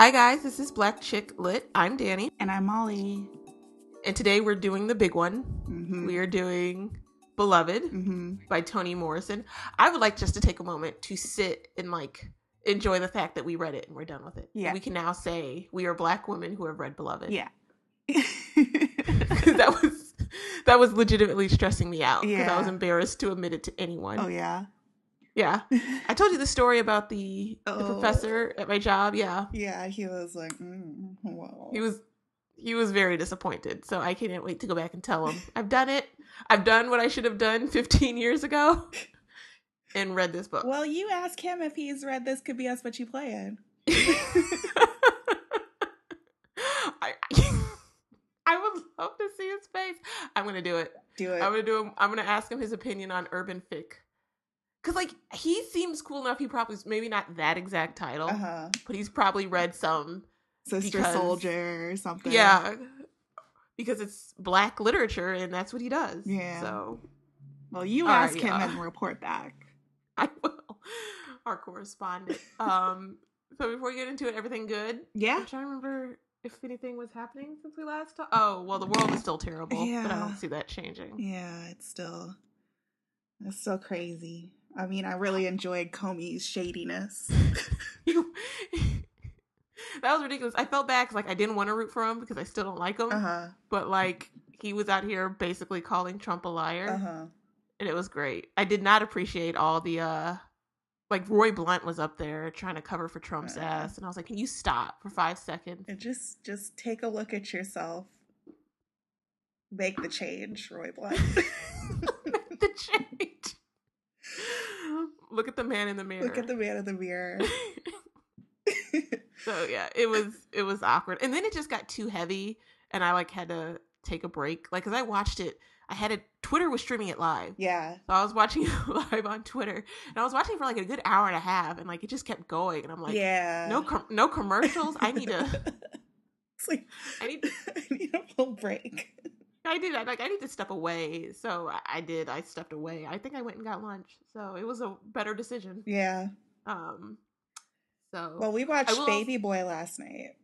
Hi, guys. This is Black Chick Lit. I'm Danny. And I'm Molly. And today we're doing the big one. Mm-hmm. We are doing Beloved Mm-hmm. by Toni Morrison. I would like just to take a moment to sit and like enjoy the fact that we read it and we're done with it. Yeah. We can now say we are black women who have read Beloved. Yeah. that was that was legitimately stressing me out because I was embarrassed to admit it to anyone. oh yeah. Yeah. I told you the story about the, the Oh. professor at my job. Yeah. yeah. He was like, mm, whoa. He was he was very disappointed. So I can't wait to go back and tell him I've done it. I've done what I should have done 15 years ago and read this book. Well, you ask him if he's read this. Could be us, but you playing. I, I would love to see his face. I'm gonna do it. Do it. I'm gonna do him. I'm gonna ask him his opinion on urban fic. Cause like he seems cool enough. He probably maybe not that exact title, Uh huh. but he's probably read some. Sister because- Soldier or something. Yeah, because it's black literature and that's what he does. Yeah. So Well, you All right, ask him yeah. and report back. I will. Our correspondent. Um. So before we get into it, everything good? Yeah. I'm trying to remember if anything was happening since we last talked. Oh, well, the world is still terrible, yeah. but I don't see that changing. Yeah. It's still. It's still crazy. I mean, I really enjoyed Comey's shadiness. That was ridiculous. I felt bad because like I didn't want to root for him because I still don't like him, Uh huh. but like he was out here basically calling Trump a liar, Uh huh. and it was great. I did not appreciate all the uh. Like Roy Blunt was up there trying to cover for Trump's Uh. ass, and I was like, "Can you stop for five seconds?" And just just take a look at yourself. Make the change, Roy Blunt. the change. Look at the man in the mirror. look at the man in the mirror. so yeah, it was it was awkward, and then it just got too heavy, and I like had to take a break. Like, cause I watched it, I had it. Twitter was streaming it live, yeah. so I was watching it live on Twitter, and I was watching for like a good hour and a half, and like it just kept going, and I'm like, yeah. no, com- no commercials. I need to, it's like I need, I need a full break. I did, I like, I need to step away. So I, I did. I stepped away. I think I went and got lunch. So it was a better decision. Yeah. Um. So Well, we watched Baby Boy last night.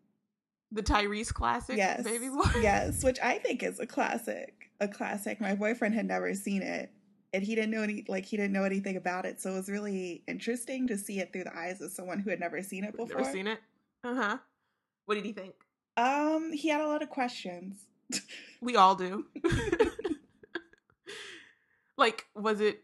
the Tyrese classic, Yes. baby boy. yes, which I think is a classic. A classic. My boyfriend had never seen it. And he didn't know any like he didn't know anything about it. So it was really interesting to see it through the eyes of someone who had never seen it before. Never seen it. Uh huh. What did he think? Um, he had a lot of questions. We all do. like, was it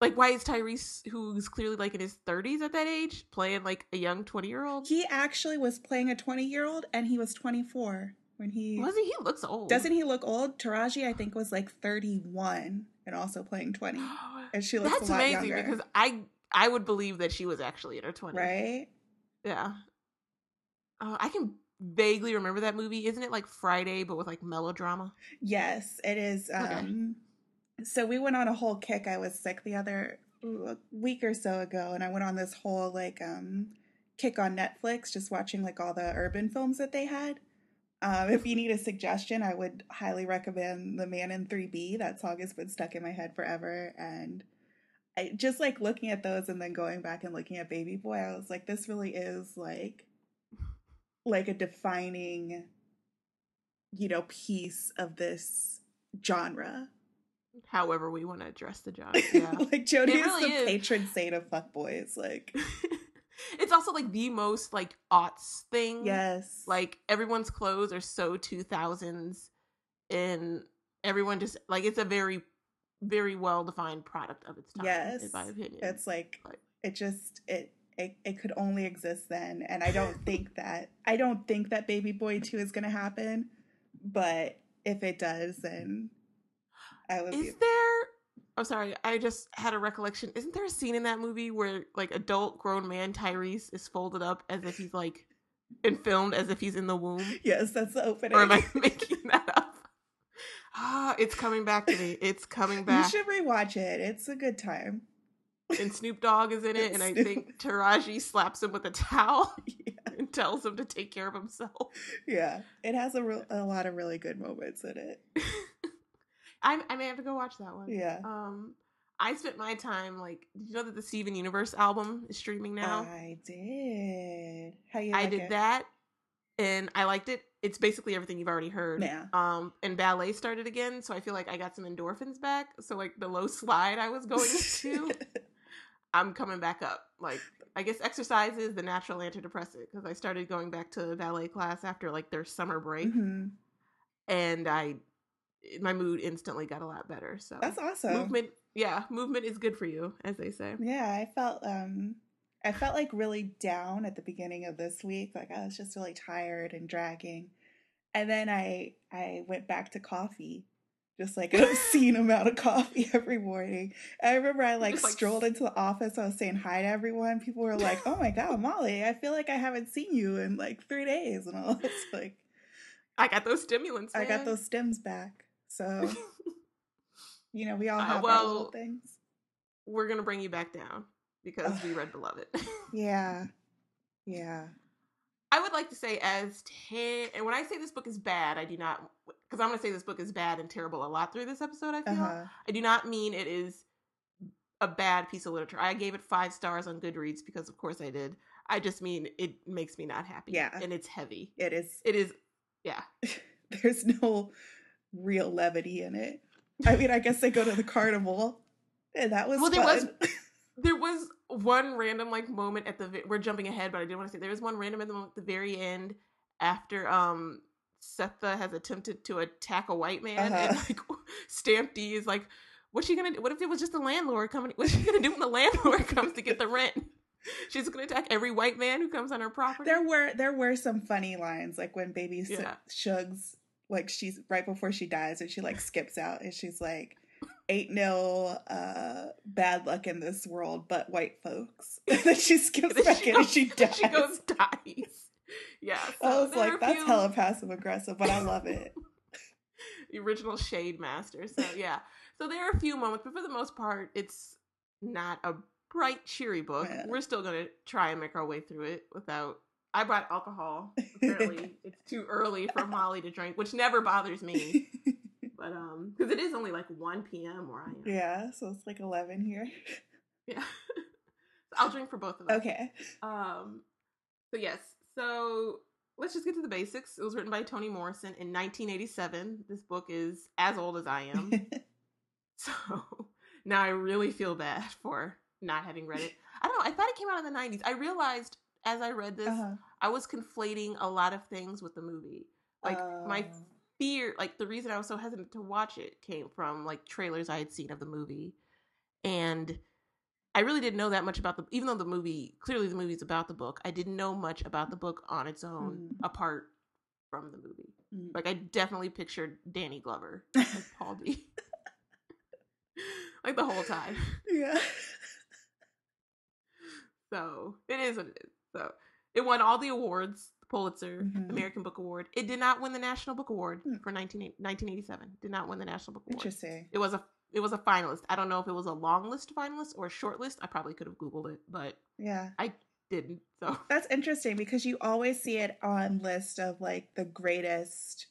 like why is Tyrese, who's clearly like in his thirties at that age, playing like a young twenty year old? He actually was playing a 20 year old and he was 24 when he Was he? He looks old. doesn't he look old? Taraji, I think, was like 31 and also playing 20. And she looks That's a lot amazing younger. because I I would believe that she was actually in her twenties. right? Yeah. Uh, I can vaguely remember that movie. Isn't it like Friday but with like melodrama? Yes, it is. Okay. Um, so we went on a whole kick. I was sick the other week or so ago, and I went on this whole like um kick on Netflix, just watching like all the urban films that they had. Um, if you need a suggestion, I would highly recommend The Man in 3B. That song has been stuck in my head forever. And I just like looking at those and then going back and looking at Baby Boy, I was like, this really is like like a defining, you know, piece of this genre. However, we want to address the genre. Yeah. like Jody It is really the is. patron saint of fuckboys. Like, it's also like the most like aughts thing. yes, Like everyone's clothes are so 2000s and everyone just like it's a very very well defined product of its time Yes. in my opinion. it's like Like- it just it, it it could only exist then, and I don't think that I don't think that Baby Boy Two is gonna happen. But if it does, then I would. Is be, there I'm sorry, I just had a recollection. Isn't there a scene in that movie where like adult grown man Tyrese is folded up as if he's like and filmed as if he's in the womb? yes, that's the opening. Or am I making that up? Ah, it's coming back to me. It's coming back. you should rewatch it. It's a good time. And Snoop Dogg is in it, and I think Taraji slaps him with a towel Yeah. and tells him to take care of himself. Yeah, it has a real, a lot of really good moments in it. I I may have to go watch that one. Yeah. Um, I spent my time like. Did you know that the Steven Universe album is streaming now? I did. How you? I like did it? that, and I liked it. It's basically everything you've already heard. Yeah. Um, and ballet started again, so I feel like I got some endorphins back. So like the low slide I was going to, I'm coming back up. Like I guess exercise is the natural antidepressant because I started going back to ballet class after like their summer break, Mhm. and I my mood instantly got a lot better. So That's awesome. movement, yeah, movement is good for you, as they say. Yeah, I felt um I felt like really down at the beginning of this week. Like I was just really tired and dragging. And then I I went back to coffee. Just like an obscene amount of coffee every morning. I remember I like strolled into the office. I was saying hi to everyone. People were like, "Oh my god, Molly! I feel like I haven't seen you in like three days." And I was like, I got those stimulants. "I got those stems back." So you know, we all Uh, have our little things. We're gonna bring you back down because we read Beloved. Yeah, yeah. I would like to say as ten, and when I say this book is bad, I do not because I'm going to say this book is bad and terrible a lot through this episode. I feel huh. I do not mean it is a bad piece of literature. I gave it five stars on Goodreads because, of course, I did. I just mean it makes me not happy. Yeah. and it's heavy. It is It is, yeah. there's no real levity in it. I mean, I guess they go to the carnival, and that was Well, there was- There was one random like moment at the we're jumping ahead, but I did want to say there was one random at the, moment at the very end after um Sethe has attempted to attack a white man and Uh-huh. like Stamp D is like, what's she gonna do? What if it was just the landlord coming? What's she gonna do when the landlord comes to get the rent? She's gonna attack every white man who comes on her property. there were there were some funny lines, like when Baby Yeah. Shugs, like she's right before she dies, and she like skips out, and she's like. Ain't no uh, bad luck in this world, but white folks. And then she skips Then back she in and she dies. she goes dies. Yeah, I was like, that's few- hella passive aggressive, but I love it. the original Shade Master. So yeah, so there are a few moments, but for the most part, it's not a bright, cheery book. Yeah. We're still gonna try and make our way through it without. I brought alcohol. Apparently, it's too early for Molly to drink, which never bothers me. But um, because it is only like one p.m. where I am. yeah, so it's like 11 here. Yeah. So I'll drink for both of us. Okay. Um, so yes, so let's just get to the basics. It was written by Toni Morrison in 1987. This book is as old as I am, so now I really feel bad for not having read it. I don't know. I thought it came out in the 90s. I realized as I read this, Uh-huh. I was conflating a lot of things with the movie. Like my Oh. Fear, like the reason I was so hesitant to watch it came from like trailers I had seen of the movie, and I really didn't know that much about the. Even though the movie clearly the movie's about the book, I didn't know much about the book on its own Mm. apart from the movie. Mm. Like I definitely pictured Danny Glover, like Paul D, like the whole time. yeah. So it is what it is. So it won all the awards, Pulitzer, Mhm. American Book Award. It did not win the National Book Award Hmm. for 19, 1987. Did not win the National Book Award. Interesting. It was a it was a finalist. I don't know if it was a long list finalist or a short list. I probably could have googled it, but Yeah. I didn't. So That's interesting because you always see it on list of like the greatest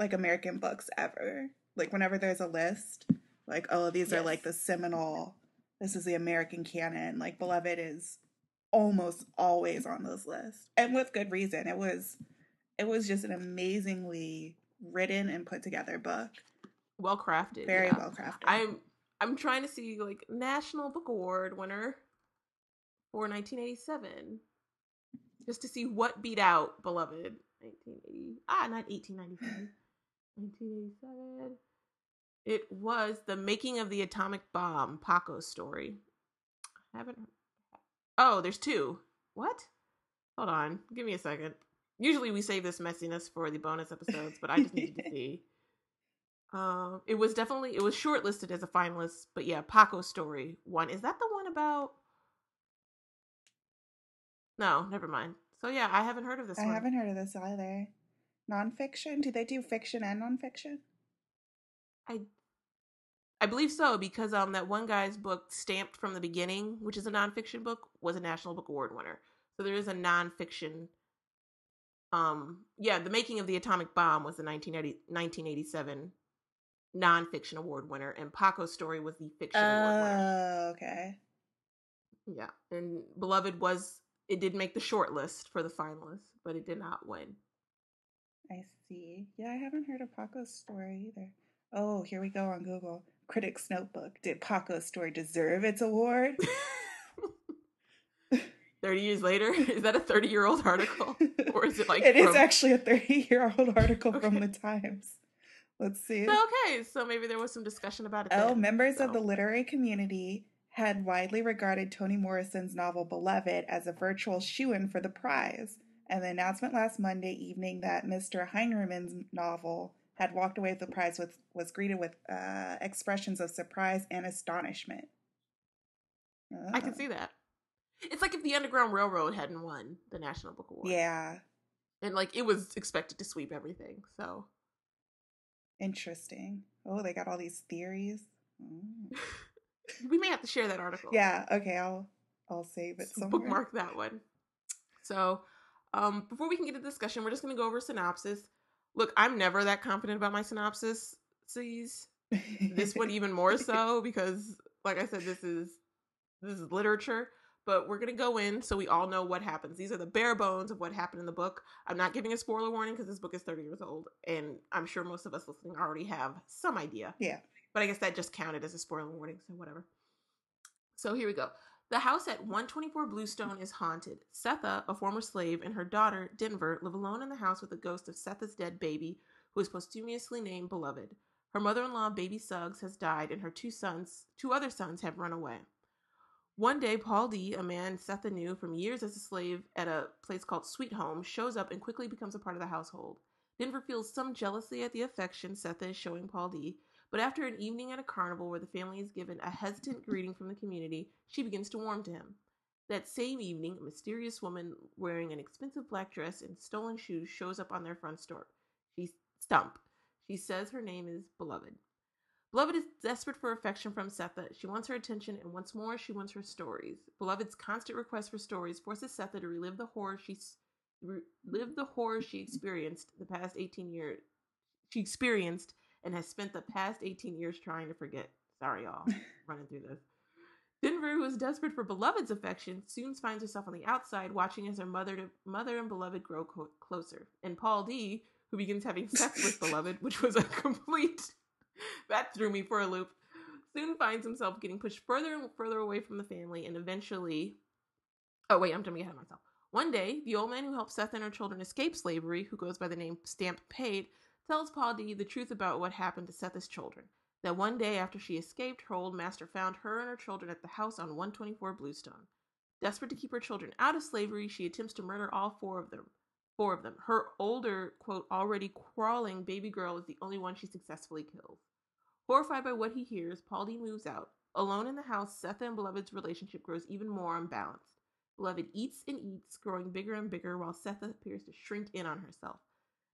like American books ever. Like whenever there's a list, like oh these are like the seminal this is the American canon. Like Beloved is almost always on those lists. And with good reason. It was it was just an amazingly written and put together book. well crafted. Very yeah. well crafted. I'm I'm trying to see like National Book Award winner for 1987, just to see what beat out Beloved 1980. Ah, not 1895. 1987. It was the making of the atomic bomb, Paco's story. I haven't. Oh, there's two. What? Hold on. Give me a second. Usually we save this messiness for the bonus episodes, but I just needed to see. Um, it was definitely it was shortlisted as a finalist, but yeah, Paco's story one. Is that the one about? No, never mind. So yeah, I haven't heard of this one. I one. haven't heard of this either. Nonfiction? Do they do fiction and nonfiction? I I believe so because um that one guy's book Stamped from the Beginning, which is a nonfiction book, was a National Book Award winner. So there is a nonfiction. Um, yeah, the making of the atomic bomb was the 1980, 1987 nonfiction award winner, and Paco's story was the fiction award winner. Oh, okay. Yeah, and Beloved was it did make the short list for the finalists, but it did not win. I see. Yeah, I haven't heard of Paco's story either. Oh, here we go on Google. Critics Notebook. Did Paco's story deserve its award? 30 years later? Is that a 30 year old article? Or is it like. It is from- actually a 30 year old article from the Times. Let's see. So, okay, so maybe there was some discussion about it. Oh, then, members of the literary community had widely regarded Toni Morrison's novel Beloved as a virtual shoe in for the prize. And the announcement last Monday evening that Mr. Heinemann's novel had walked away with the prize with, was greeted with uh, expressions of surprise and astonishment. I can see that. It's like if the Underground Railroad hadn't won the National Book Award. Yeah, And like it was expected to sweep everything. So interesting. Oh, they got all these theories. Mm. we may have to share that article. Yeah, okay, I'll I'll save it So somewhere. bookmark that one. So, um, before we can get to discussion, we're just going to go over synopsis. Look, I'm never that confident about my synopsis. This one even more so because, like I said, this is this is literature. But we're going to go in so we all know what happens. These are the bare bones of what happened in the book. I'm not giving a spoiler warning because this book is 30 years old, and I'm sure most of us listening already have some idea. Yeah. But I guess that just counted as a spoiler warning, so whatever. So here we go. The house at 124 Bluestone is haunted. Sethe, a former slave, and her daughter, Denver, live alone in the house with the ghost of Sethe's dead baby, who is posthumously named Beloved. Her mother-in-law, Baby Suggs, has died, and her two sons, two other sons, have run away. One day, Paul D, a man Sethe knew from years as a slave at a place called Sweet Home, shows up and quickly becomes a part of the household. Denver feels some jealousy at the affection Sethe is showing Paul D, but after an evening at a carnival where the family is given a hesitant greeting from the community, she begins to warm to him. That same evening, a mysterious woman wearing an expensive black dress and stolen shoes shows up on their front door. She stump. She says her name is Beloved. Beloved is desperate for affection from Sethe. She wants her attention, and once more, she wants her stories. Beloved's constant request for stories forces Sethe to relive the horror she relive the horror she experienced the past 18 years. She experienced and has spent the past 18 years trying to forget. Sorry, y'all, running through this. Denver, who is desperate for Beloved's affection, soon finds herself on the outside, watching as her mother, to, mother and Beloved grow co- closer. And Paul D, who begins having sex with Beloved, which was a complete that threw me for a loop. Soon finds himself getting pushed further and further away from the family, and eventually. Oh wait, I'm jumping ahead of myself. One day, the old man who helped Seth and her children escape slavery, who goes by the name Stamp Paid, tells Paul D the truth about what happened to Seth's children. That one day after she escaped, her old master found her and her children at the house on 124 Bluestone. Desperate to keep her children out of slavery, she attempts to murder all four of them. Four of them. Her older, quote, already crawling baby girl is the only one she successfully kills. Horrified by what he hears, Paul D moves out. Alone in the house, Sethe and Beloved's relationship grows even more unbalanced. Beloved eats and eats, growing bigger and bigger, while Sethe appears to shrink in on herself.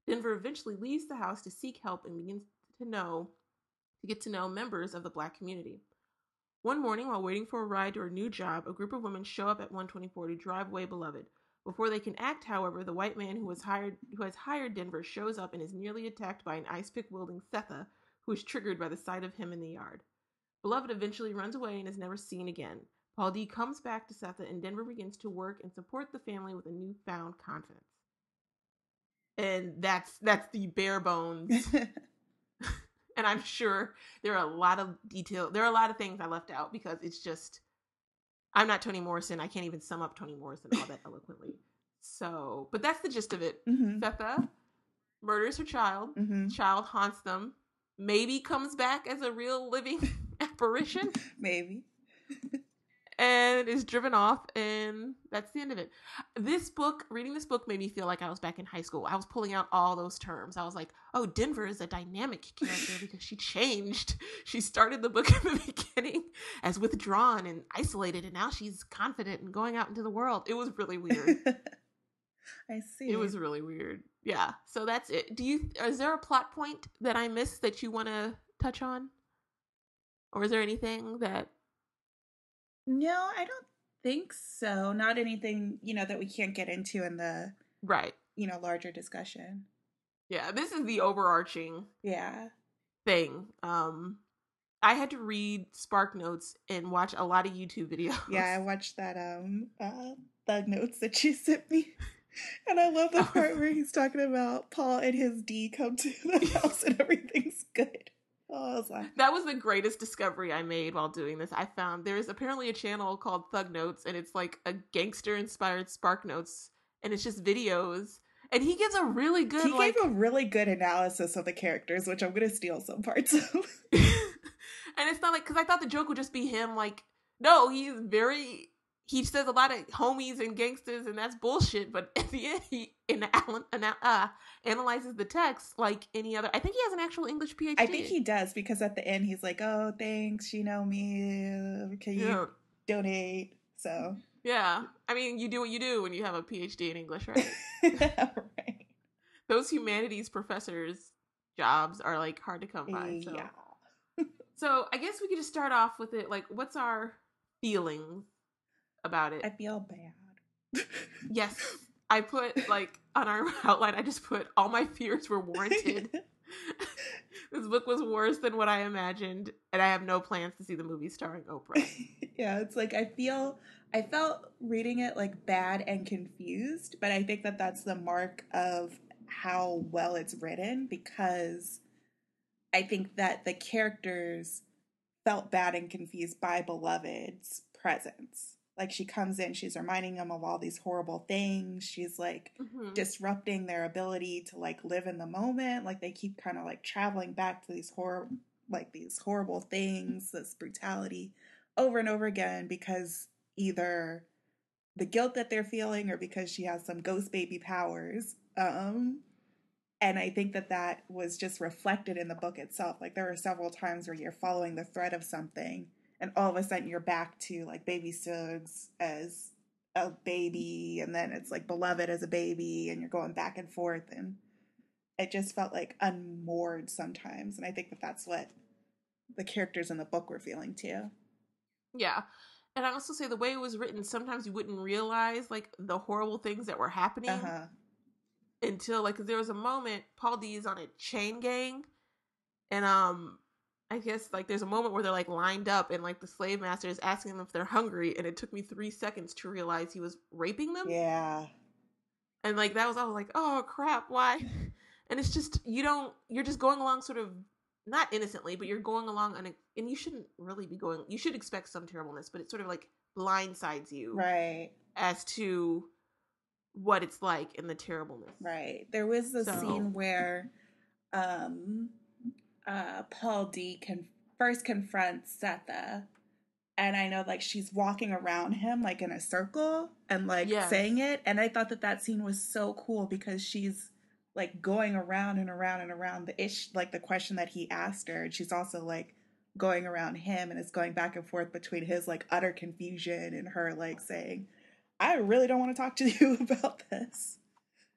Denver eventually leaves the house to seek help and begins to know to get to know members of the black community. One morning, while waiting for a ride to her new job, a group of women show up at 124 to drive away Beloved. Before they can act, however, the white man who was hired who has hired Denver shows up and is nearly attacked by an ice pick wielding Sethe, who is triggered by the sight of him in the yard. Beloved eventually runs away and is never seen again. Paul D comes back to Sethe and Denver begins to work and support the family with a newfound confidence. And that's that's the bare bones and I'm sure there are a lot of detail. There are a lot of things I left out because it's just I'm not Toni Morrison. I can't even sum up Toni Morrison all that eloquently. So, but that's the gist of it. hmm murders her child. hmm Child haunts them. Maybe comes back as a real living apparition Maybe. And is driven off and that's the end of it. This book reading this book made me feel like i was back in high school. I was pulling out all those terms. I was like oh denver is a dynamic character because she changed. She started the book in the beginning as withdrawn and isolated and now she's confident and going out into the world. It was really weird. I see. it was really weird. Yeah. So that's it. Do you is there a plot point that i missed that you want to touch on? Or is there anything that No, I don't think so. Not anything, you know, that we can't get into in the, right you know, larger discussion. yeah this is the overarching Yeah. thing. Um, I had to read Spark Notes and watch a lot of YouTube videos. Yeah, I watched that um uh, Thug Notes that you sent me. And I love the part where he's talking about Paul and his D come to the house and everything's good. Oh, was like... that was the greatest discovery I made while doing this. I found there's apparently a channel called Thug Notes, and it's like a gangster inspired Spark Notes, and it's just videos. And he gives a really good. He like... gave a really good analysis of the characters, which I'm going to steal some parts of. and it's not like because I thought the joke would just be him. Like, no, he's very he says a lot of homies and gangsters, and that's bullshit. But at the end, he in Alan, uh, analyzes the text like any other. I think he has an actual English PhD. I think he does because at the end he's like, "Oh, thanks, you know me. Can you yeah. donate?" So yeah, I mean, you do what you do when you have a PhD in English, right? right. Those humanities professors' jobs are like hard to come by. So. Yeah. so I guess we could just start off with it. Like, what's our feelings about it. I feel bad. yes. I put like on our outline I just put all my fears were warranted. this book was worse than what I imagined and I have no plans to see the movie starring Oprah. yeah, it's like I feel I felt reading it like bad and confused, but I think that that's the mark of how well it's written because I think that the characters felt bad and confused by Beloved's presence like she comes in she's reminding them of all these horrible things. She's like mm-hmm. disrupting their ability to like live in the moment. Like they keep kind of like traveling back to these horror like these horrible things this brutality over and over again because either the guilt that they're feeling or because she has some ghost baby powers um and i think that that was just reflected in the book itself. Like there are several times where you're following the thread of something and all of a sudden you're back to like baby Suggs as a baby and then it's like beloved as a baby and you're going back and forth and it just felt like unmoored sometimes and i think that that's what the characters in the book were feeling too yeah and i also say the way it was written sometimes you wouldn't realize like the horrible things that were happening uh-huh. until like there was a moment paul d is on a chain gang and um I guess like there's a moment where they're like lined up and like the slave master is asking them if they're hungry and it took me three seconds to realize he was raping them. Yeah. And like that was I was like, oh crap, why? And it's just you don't you're just going along sort of not innocently, but you're going along and and you shouldn't really be going you should expect some terribleness, but it sort of like blindsides you. Right. As to what it's like in the terribleness. Right. There was a so. scene where um uh, Paul D can first confronts Sethe, and I know like she's walking around him like in a circle and like yes. saying it, and I thought that that scene was so cool because she's like going around and around and around the ish like the question that he asked her, and she's also like going around him and it's going back and forth between his like utter confusion and her like saying, I really don't want to talk to you about this.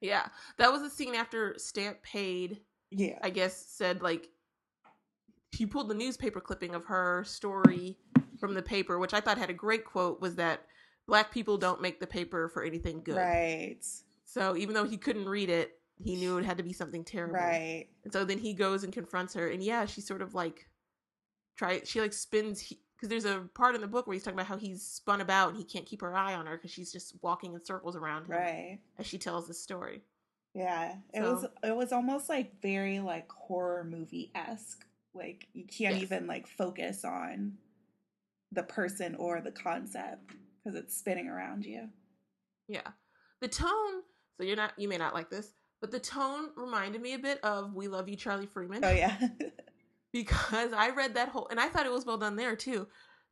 Yeah. That was a scene after Stamp paid. Yeah. I guess said like she pulled the newspaper clipping of her story from the paper, which I thought had a great quote was that black people don't make the paper for anything good. Right. So even though he couldn't read it, he knew it had to be something terrible. Right. And so then he goes and confronts her and yeah, she sort of like try she like spins because there's a part in the book where he's talking about how he's spun about and he can't keep her eye on her because she's just walking in circles around him right as she tells the story yeah it so, was it was almost like very like horror movie esque like you can't yes. even like focus on the person or the concept because it's spinning around you. Yeah. The tone, so you're not you may not like this, but the tone reminded me a bit of We Love You Charlie Freeman. Oh yeah. because I read that whole and I thought it was well done there too.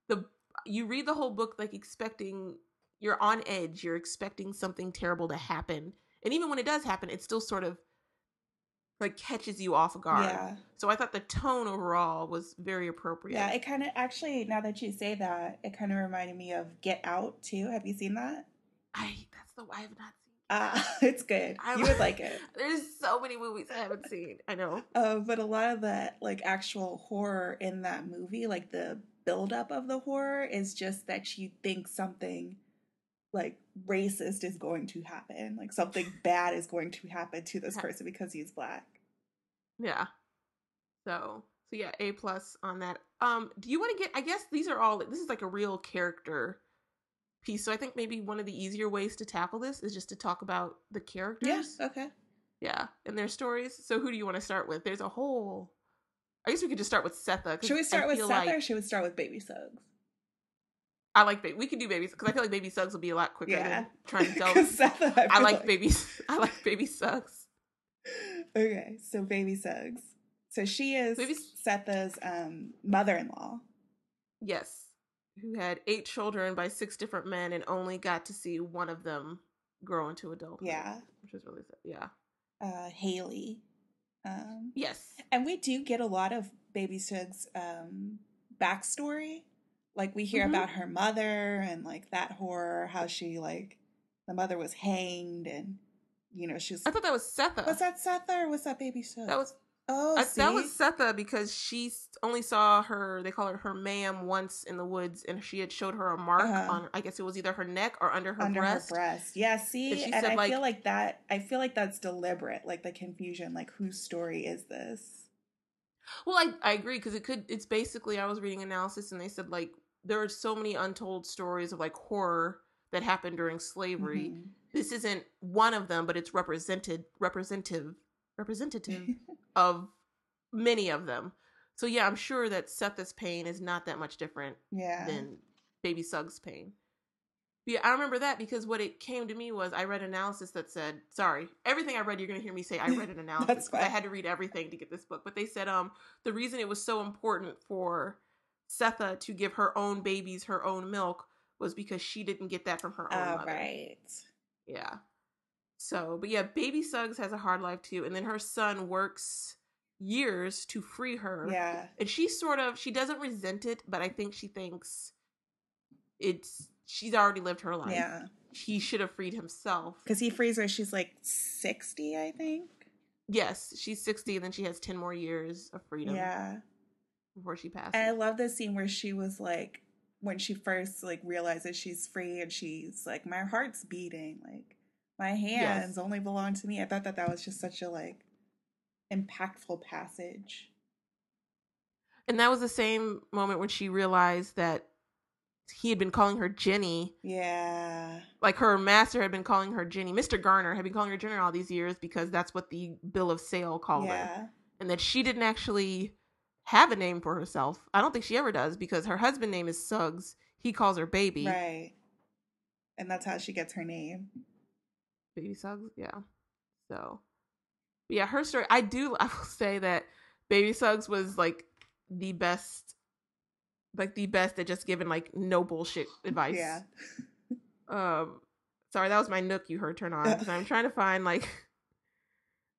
The you read the whole book like expecting you're on edge, you're expecting something terrible to happen. And even when it does happen, it's still sort of like catches you off guard. Yeah. So I thought the tone overall was very appropriate. Yeah, it kind of actually now that you say that, it kind of reminded me of Get Out too. Have you seen that? I that's the I have not seen. Uh, it's good. I, you would like it. There's so many movies I haven't seen. I know. Uh, but a lot of that like actual horror in that movie, like the buildup of the horror, is just that you think something like racist is going to happen. Like something bad is going to happen to this person because he's black. Yeah. So, so yeah, A plus on that. Um, do you want to get? I guess these are all. This is like a real character piece. So I think maybe one of the easier ways to tackle this is just to talk about the characters. Yeah. Okay. Yeah, and their stories. So who do you want to start with? There's a whole. I guess we could just start with Sethe. Should we I start with feel Seth like- or should we start with Baby Suggs? I like baby. We could do babies because I feel like baby Suggs will be a lot quicker Yeah. than trying to tell. 'Cause Seth, I, I feel like baby. I like baby Suggs. Okay, so Baby Suggs. So she is Baby- Sethe's um, mother-in-law. Yes, who had eight children by six different men and only got to see one of them grow into adulthood. Yeah. which is really sad. Yeah. uh, Haley. Um, Yes. and we do get a lot of Baby Suggs' um, backstory. Like we hear Mhm. about her mother and like that horror, how she like the mother was hanged, and you know she was. I thought that was Sethe. Was that Sethe or was that Baby Suggs? That was oh, I, see? that was Sethe because she only saw her. They call her her ma'am once in the woods, and she had showed her a mark Uh-huh. on. I guess it was either her neck or under her under breast. her breast. Yeah, see, And and said, I like- feel like that. I feel like that's deliberate. Like the confusion. Like whose story is this? Well, I I agree because it could. It's basically I was reading analysis and they said like there are so many untold stories of like horror that happened during slavery. Mhm. This isn't one of them, but it's represented representative representative of many of them. So yeah, I'm sure that Sethe's pain is not that much different yeah. than Baby Suggs' pain. But yeah, I remember that because what it came to me was I read analysis that said, sorry, everything I read, you're going to hear me say I read an analysis. I had to read everything to get this book. But they said um the reason it was so important for Sethe to give her own babies her own milk was because she didn't get that from her own Oh, mother. right. Yeah. So, but yeah, Baby Suggs has a hard life too, and then her son works years to free her. Yeah. And she sort of she doesn't resent it, but I think she thinks it's she's already lived her life. Yeah. He should have freed himself. Because he frees her. She's like sixty, I think. Yes, she's 60 and then she has 10 more years of freedom Yeah. before she passes. And I love the scene where she was like, when she first like realizes she's free, and she's like, "My heart's beating. Like my hands only belong to me." I thought that that was just such a like impactful passage. and that was the same moment when she realized that he had been calling her Jenny Yeah. like her master had been calling her Jenny. Mr. Garner had been calling her Jenny all these years because that's what the bill of sale called her. And that she didn't actually have a name for herself. I don't think she ever does because her husband name is Suggs. He calls her baby. Right. And that's how she gets her name. Baby Suggs, yeah. So yeah, her story I do I will say that Baby Suggs was like the best like the best at just giving like no bullshit advice. Yeah. um sorry that was my nook you heard turn on because i'm trying to find like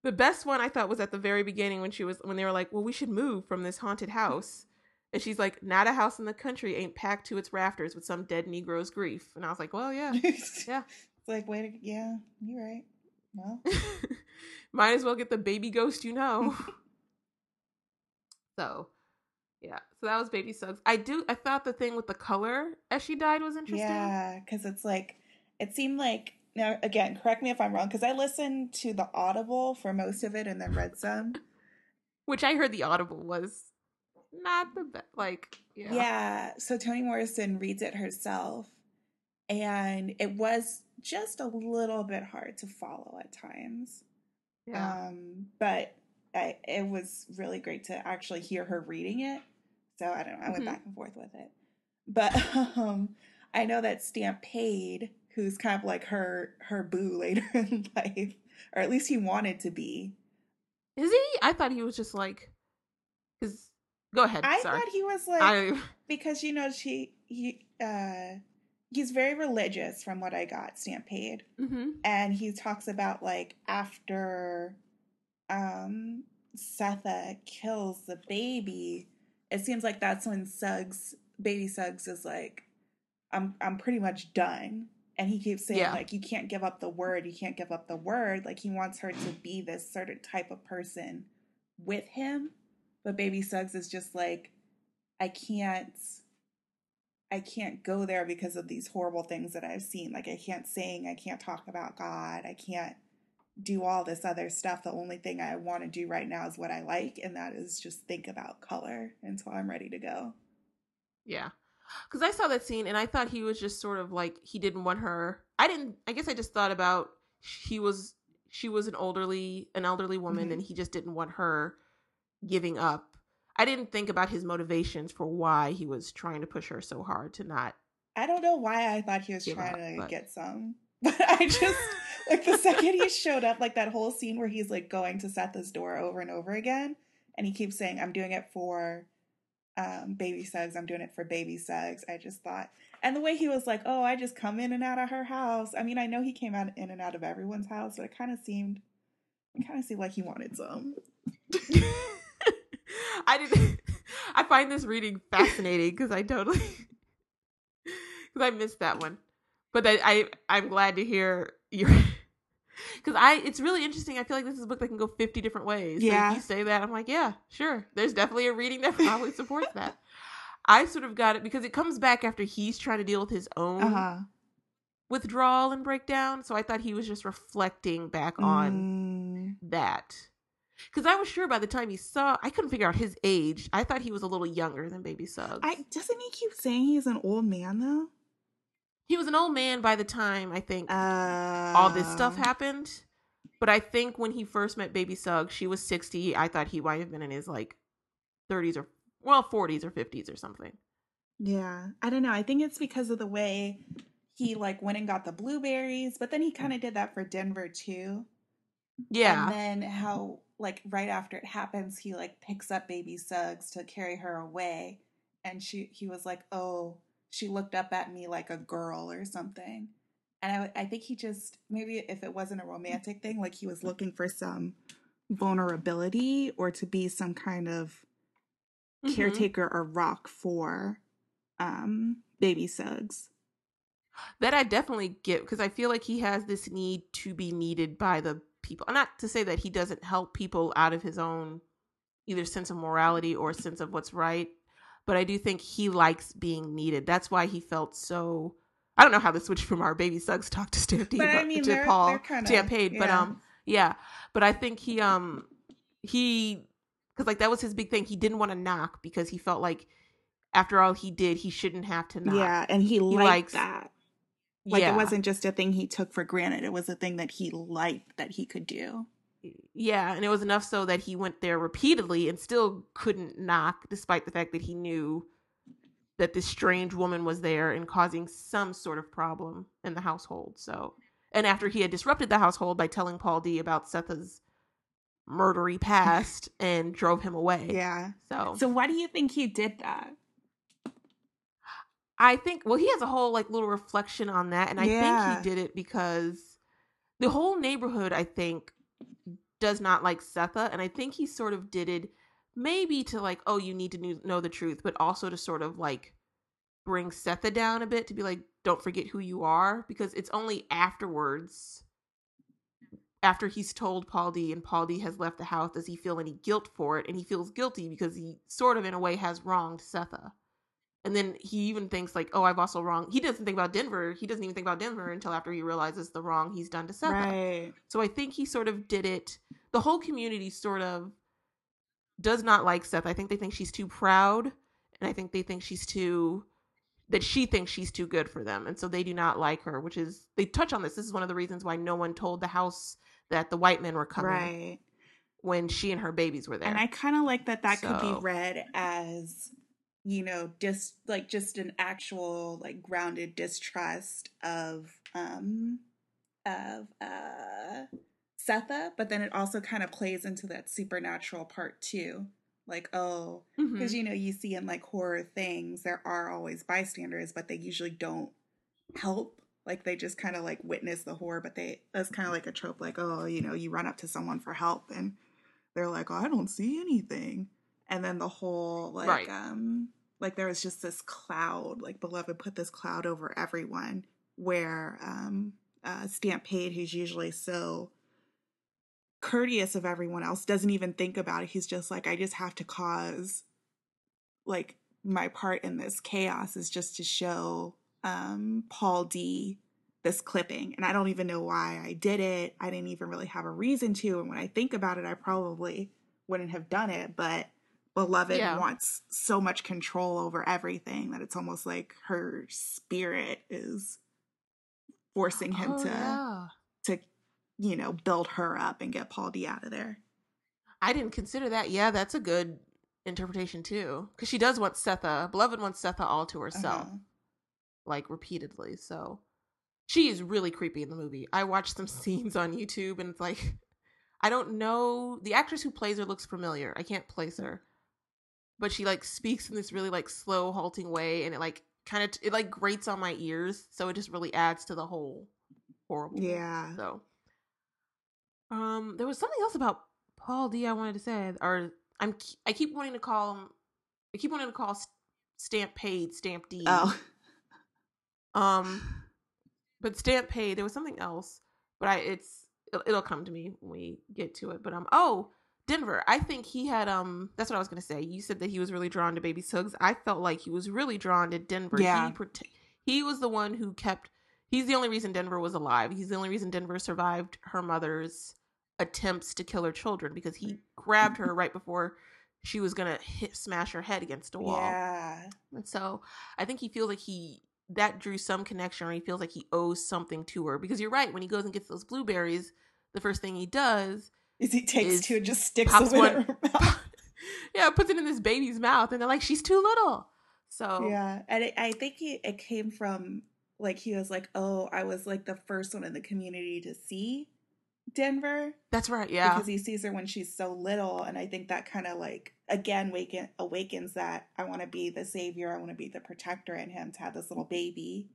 the best one i thought was at the very beginning when she was when they were like well we should move from this haunted house. And she's like not a house in the country ain't packed to its rafters with some dead negro's grief. And i was like well yeah Yeah. It's like, wait, yeah, you're right. Well, might as well get the baby ghost you know. So yeah so that was baby suggs i do i thought the thing with the color as she died was interesting. Yeah, because it's like, it seemed like, now again, correct me if I'm wrong, because I listened to the Audible for most of it and then read some. which i heard the audible was not the best like yeah Yeah. So Toni Morrison reads it herself, and it was just a little bit hard to follow at times. yeah. Um, but I, it was really great to actually hear her reading it. So I don't know. I went Mhm. back and forth with it. But um, I know that Stamp Paid, who's kind of like her her boo later in life, or at least he wanted to be. Is he? I thought he was just like, because. Go ahead. I sorry. thought he was like I because you know she he uh he's very religious from what I got Stamp Paid. hmm and he talks about like after um Sethe kills the baby, it seems like that's when Suggs baby Suggs is like, I'm I'm pretty much done. And he keeps saying Yeah. like you can't give up the word, you can't give up the word. Like he wants her to be this certain type of person with him. But baby Suggs is just like, I can't I can't go there because of these horrible things that I've seen. Like I can't sing, I can't talk about God, I can't do all this other stuff. The only thing I want to do right now is what I like, and that is just think about color until I'm ready to go. Yeah. Because I saw that scene and I thought he was just sort of like he didn't want her. I didn't. I guess I just thought about he was she was an elderly an elderly woman Mhm. and he just didn't want her giving up. I didn't think about his motivations for why he was trying to push her so hard to not. I don't know why I thought he was trying up, to but- get some, but I just like the second he showed up, like that whole scene where he's like going to Seth's door over and over again, and he keeps saying, "I'm doing it for um, baby Suggs. I'm doing it for baby Suggs." I just thought, and the way he was like, "Oh, I just come in and out of her house." I mean, I know he came out in and out of everyone's house, but it kind of seemed, it kind of seemed like he wanted some. I didn't. I find this reading fascinating because I totally because I missed that one, but I, I I'm glad to hear your because I it's really interesting. I feel like this is a book that can go fifty different ways. Yeah. you say that, I'm like, yeah, sure. There's definitely a reading that probably supports that. I sort of got it because it comes back after he's trying to deal with his own Uh huh. withdrawal and breakdown. So I thought he was just reflecting back on Mm, that. Because I was sure by the time he saw, I couldn't figure out his age. I thought he was a little younger than Baby Suggs. I doesn't he keep saying he's an old man though? He was an old man by the time I think Uh, all this stuff happened. But I think when he first met Baby Suggs, she was 60. I thought he might have been in his like 30s or, well, 40s or 50s or something. Yeah, I don't know. I think it's because of the way he like went and got the blueberries, but then he kind of did that for Denver too. Yeah. And then how like right after it happens, he like picks up baby Suggs to carry her away, and she he was like, "Oh, she looked up at me like a girl or something." And I I think he just maybe if it wasn't a romantic thing, like he was looking for some vulnerability or to be some kind of Mhm. caretaker or rock for um baby Suggs. That I definitely get because I feel like he has this need to be needed by the people. Not to say that he doesn't help people out of his own either sense of morality or sense of what's right, but I do think he likes being needed. That's why he felt so. I don't know how this switched from our baby Suggs talk to Stamp Paid, But I mean, to they're- Paul they're kinda- Stamp Paid, but yeah. um, yeah, but I think he um he because like that was his big thing. He didn't want to knock because he felt like after all he did, he shouldn't have to knock. Yeah, and he liked likes- that. Like yeah. it wasn't just a thing he took for granted. It was a thing that he liked that he could do. Yeah, and it was enough so that he went there repeatedly and still couldn't knock, despite the fact that he knew that this strange woman was there and causing some sort of problem in the household. So, and after he had disrupted the household by telling Paul D about Sethe's murdery past and drove him away. Yeah. So, So why do you think he did that? I think well he has a whole like little reflection on that and I Yeah. think he did it because the whole neighborhood I think does not like Sethe and I think he sort of did it maybe to like oh you need to know the truth but also to sort of like bring Sethe down a bit to be like don't forget who you are because it's only afterwards after he's told Paul D and Paul D has left the house does he feel any guilt for it and he feels guilty because he sort of in a way has wronged Sethe and then he even thinks like, "Oh, I've also wrong. He doesn't think about Denver. He doesn't even think about Denver until after he realizes the wrong he's done to Seth. Right. So I think he sort of did it. The whole community sort of does not like Seth. I think they think she's too proud, and I think they think she's too that she thinks she's too good for them, and so they do not like her. Which is they touch on this. This is one of the reasons why no one told the house that the white men were coming Right. when she and her babies were there. And I kind of like that that could be read as you know, just like just an actual like grounded distrust of um of uh Sethe, but then it also kind of plays into that supernatural part too. Like, oh, because you know you see in like horror things there are always bystanders but they usually don't help. Like they just kind of like witness the horror but they that's kind of like a trope like oh you know you run up to someone for help and they're like oh i don't see anything and then the whole like Right. um like there was just this cloud like beloved put this cloud over everyone where um uh Stamp Paid who's usually so courteous of everyone else doesn't even think about it he's just like i just have to cause like my part in this chaos is just to show um Paul D this clipping and I don't even know why I did it. I didn't even really have a reason to and when I think about it I probably wouldn't have done it, but beloved Yeah. wants so much control over everything that it's almost like her spirit is forcing him Oh, to yeah. to you know build her up and get Paul D out of there. I didn't consider that. Yeah, that's a good interpretation too. Because she does want Sethe. Beloved wants Sethe all to herself, Uh-huh. like repeatedly. So she is really creepy in the movie. I watched some scenes on YouTube and it's like I don't know the actress who plays her looks familiar. I can't place her. But she like speaks in this really like slow, halting way and it like kind of it like grates on my ears. So it just really adds to the whole horrible. Yeah. So, um, there was something else about Paul D. I wanted to say, or I'm I keep wanting to call him. I keep wanting to call Stamp Paid Stamp D. Oh. Um, but Stamp Paid. There was something else, but I it's it'll, it'll come to me when we get to it. But um, oh. Denver, I think he had um. That's what I was gonna say. You said that he was really drawn to Baby Suggs. I felt like he was really drawn to Denver. Yeah. He, prote- he was the one who kept he's the only reason Denver was alive. He's the only reason Denver survived her mother's attempts to kill her children because he grabbed her right before she was gonna hit smash her head against a wall. Yeah. And so I think he feels like he that drew some connection or he feels like he owes something to her. Because you're right, when he goes and gets those blueberries, the first thing he does Is he takes Is two and just sticks pops one- her mouth. yeah, puts it in this baby's mouth and they're like, She's too little. So Yeah, and it, I think he, it came from like he was like, "Oh, I was like the first one in the community to see Denver that's right, yeah. because he sees her when she's so little." And I think that kind of like again waken, awakens that I want to be the savior, I want to be the protector in him to have this little baby.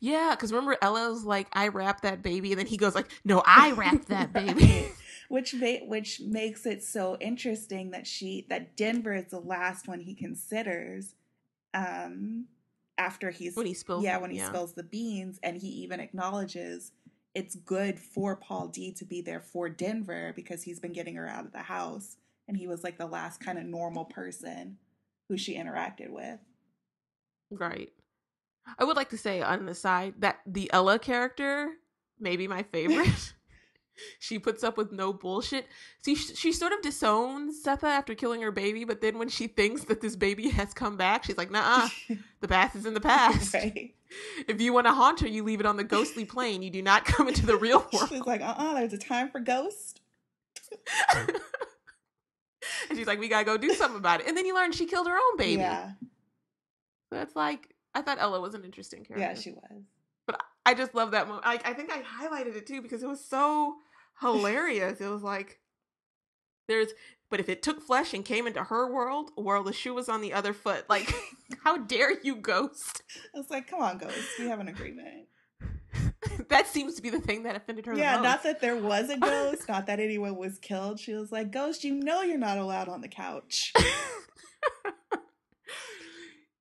Yeah, because remember Ella's like, I wrapped that baby, and then he goes like, No, I wrapped that baby. which ma- which makes it so interesting that she that Denver is the last one he considers um after he's when he spills yeah when he spills the beans and he even acknowledges it's good for Paul D to be there for Denver because he's been getting her out of the house and he was like the last kind of normal person who she interacted with. Right. I would like to say on the side that the Ella character may be my favorite. she puts up with no bullshit. See, she, she sort of disowns Sethe after killing her baby, but then when she thinks that this baby has come back, she's like, nah, the past is in the past. right. If you want to haunt her, you leave it on the ghostly plane. You do not come into the real world. She's like, uh uh there's a time for ghosts. and she's like, we gotta go do something about it. And then you learn she killed her own baby. Yeah. So it's like, I thought Ella was an interesting character. Yeah, she was. But I just love that moment. Like I think I highlighted it too because it was so hilarious. It was like there's, but if it took flesh and came into her world, while the shoe was on the other foot, like how dare you, ghost? I was like, come on, ghost. We have an agreement. that seems to be the thing that offended her. Yeah, not that there was a ghost, not that anyone was killed. She was like, Ghost, you know you're not allowed on the couch.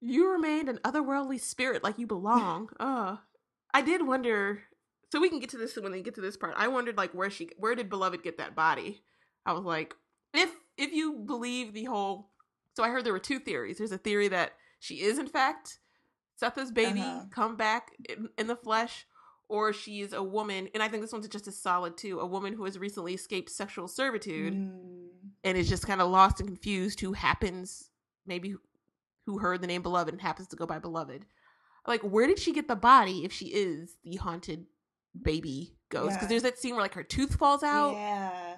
You remained an otherworldly spirit like you belong. uh I did wonder so we can get to this when they get to this part. I wondered like where she where did Beloved get that body? I was like, if if you believe the whole so I heard there were two theories. There's a theory that she is in fact Sethe's baby Uh-huh. come back in, in the flesh, or she is a woman, and I think this one's just as solid too, a woman who has recently escaped sexual servitude Mm. and is just kind of lost and confused who happens maybe who heard the name beloved and happens to go by beloved like where did she get the body if she is the haunted baby ghost because Yeah. there's that scene where like her tooth falls out Yeah.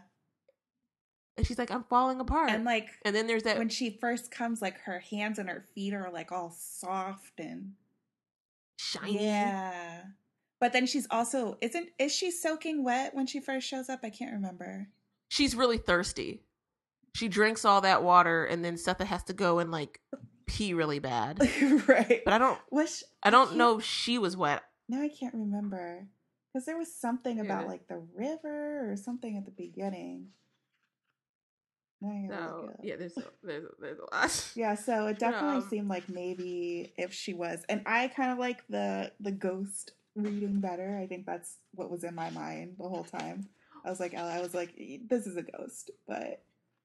and she's like i'm falling apart And like, and, then there's that when she first comes, like her hands and her feet are like all soft and shiny Yeah. But then she's also isn't is she soaking wet when she first shows up? I can't remember. she's really thirsty she drinks all that water and then Sethe has to go and like pee really bad right. but i don't wish i don't know if she was wet Now I can't remember. Because there was something about like the river or something at the beginning. Now I gotta look so yeah there's a, there's a, there's a lot Yeah, so it definitely Um, seemed like maybe if she was, and I kind of like the the ghost reading better. I think that's what was in my mind the whole time. I was like, Ella, I was like, this is a ghost, but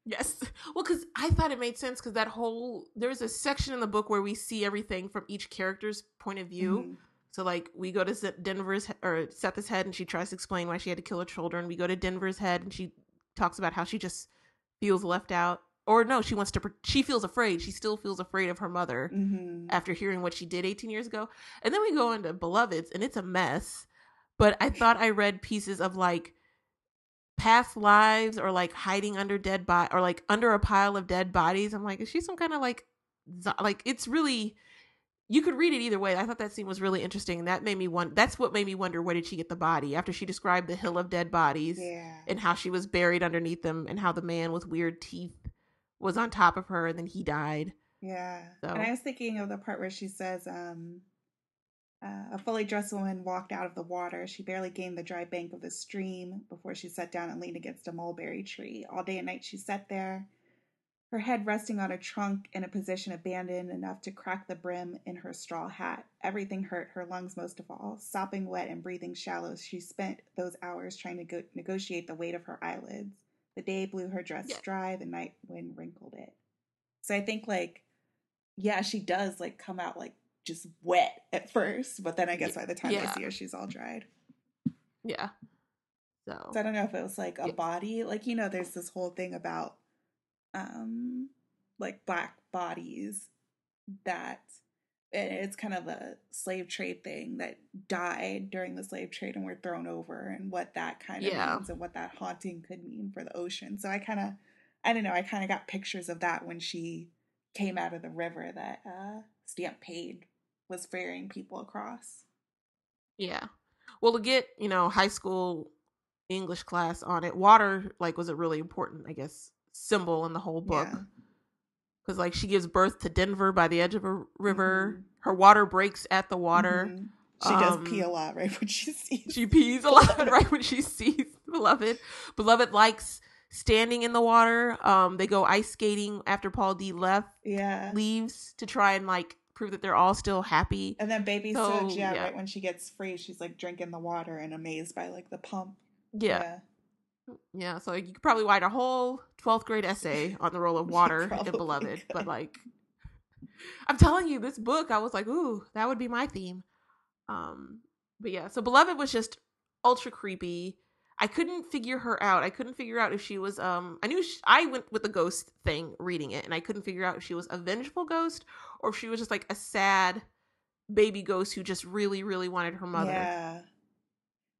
Yes. Well, because I thought it made sense because that whole there's a section in the book where we see everything from each character's point of view. mhm. So like we go to Denver's or Sethe's head, and she tries to explain why she had to kill her children. We go to Denver's head, and she talks about how she just feels left out, or no, she wants to. She feels afraid. She still feels afraid of her mother Mm-hmm. after hearing what she did 18 years ago. And then we go into Beloveds, and it's a mess. But I thought I read pieces of like past lives or like hiding under dead body or like under a pile of dead bodies. I'm like, is she some kind of like like it's really you could read it either way. I thought that scene was really interesting, and that made me want. That's what made me wonder where did she get the body after she described the hill of dead bodies Yeah. and how she was buried underneath them, and how the man with weird teeth was on top of her, and then he died. Yeah. So- And I was thinking of the part where she says, um, uh, a fully dressed woman walked out of the water. She barely gained the dry bank of the stream before she sat down and leaned against a mulberry tree. All day and night she sat there, her head resting on a trunk in a position abandoned enough to crack the brim in her straw hat. Everything hurt, her lungs most of all. Sopping wet and breathing shallow, she spent those hours trying to go- negotiate the weight of her eyelids. The day blew her dress Yeah. dry, the night wind wrinkled it. So I think like yeah, she does like come out like just wet at first, but then I guess by the time I see her, she's all dried. Yeah. So, So I don't know if it was like a Yeah. body, like you know, there's this whole thing about um like black bodies that and it's kind of a slave trade thing that died during the slave trade and were thrown over and what that kind of Yeah. means and what that haunting could mean for the ocean. So I kind of I don't know, I kind of got pictures of that when she came out of the river that uh Stamp Paid was ferrying people across. yeah. Well, to get you know high school English class on it, water like was a really important, I guess, symbol in the whole book. Yeah. because like she gives birth to Denver by the edge of a river. Mhm. Her water breaks at the water. Mhm. She does Um, pee a lot right when she sees She pees a lot right when she sees Beloved. Beloved likes standing in the water. Um, they go ice skating after Paul D left Yeah. leaves to try and like prove that they're all still happy. And then baby So, Suge, yeah, yeah. right when she gets free, she's like drinking the water and amazed by like the pump. Yeah, yeah. So you could probably write a whole twelfth grade essay on the role of water in Beloved. But like, I'm telling you, this book, I was like, ooh, that would be my theme. Um, but yeah, so Beloved was just ultra creepy. I couldn't figure her out. I couldn't figure out if she was um I knew she, I went with the ghost thing reading it and I couldn't figure out if she was a vengeful ghost or if she was just like a sad baby ghost who just really really wanted her mother Yeah.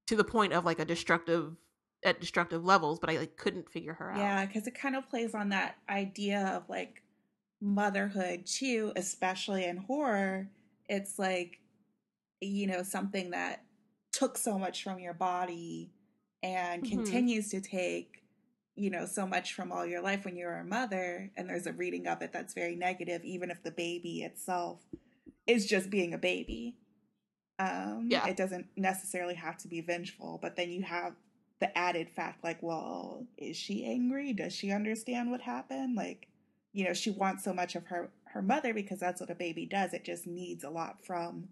to the point of like a destructive at destructive levels, but I like couldn't figure her out. Yeah, because it kind of plays on that idea of like motherhood too, especially in horror. It's like, you know, something that took so much from your body and Mhm. continues to take, you know, so much from all your life when you're a mother. And there's a reading of it that's very negative, even if the baby itself is just being a baby. Um, Yeah. It doesn't necessarily have to be vengeful, but then you have the added fact like, well, is she angry? Does she understand what happened? Like, you know, she wants so much of her her mother because that's what a baby does. It just needs a lot from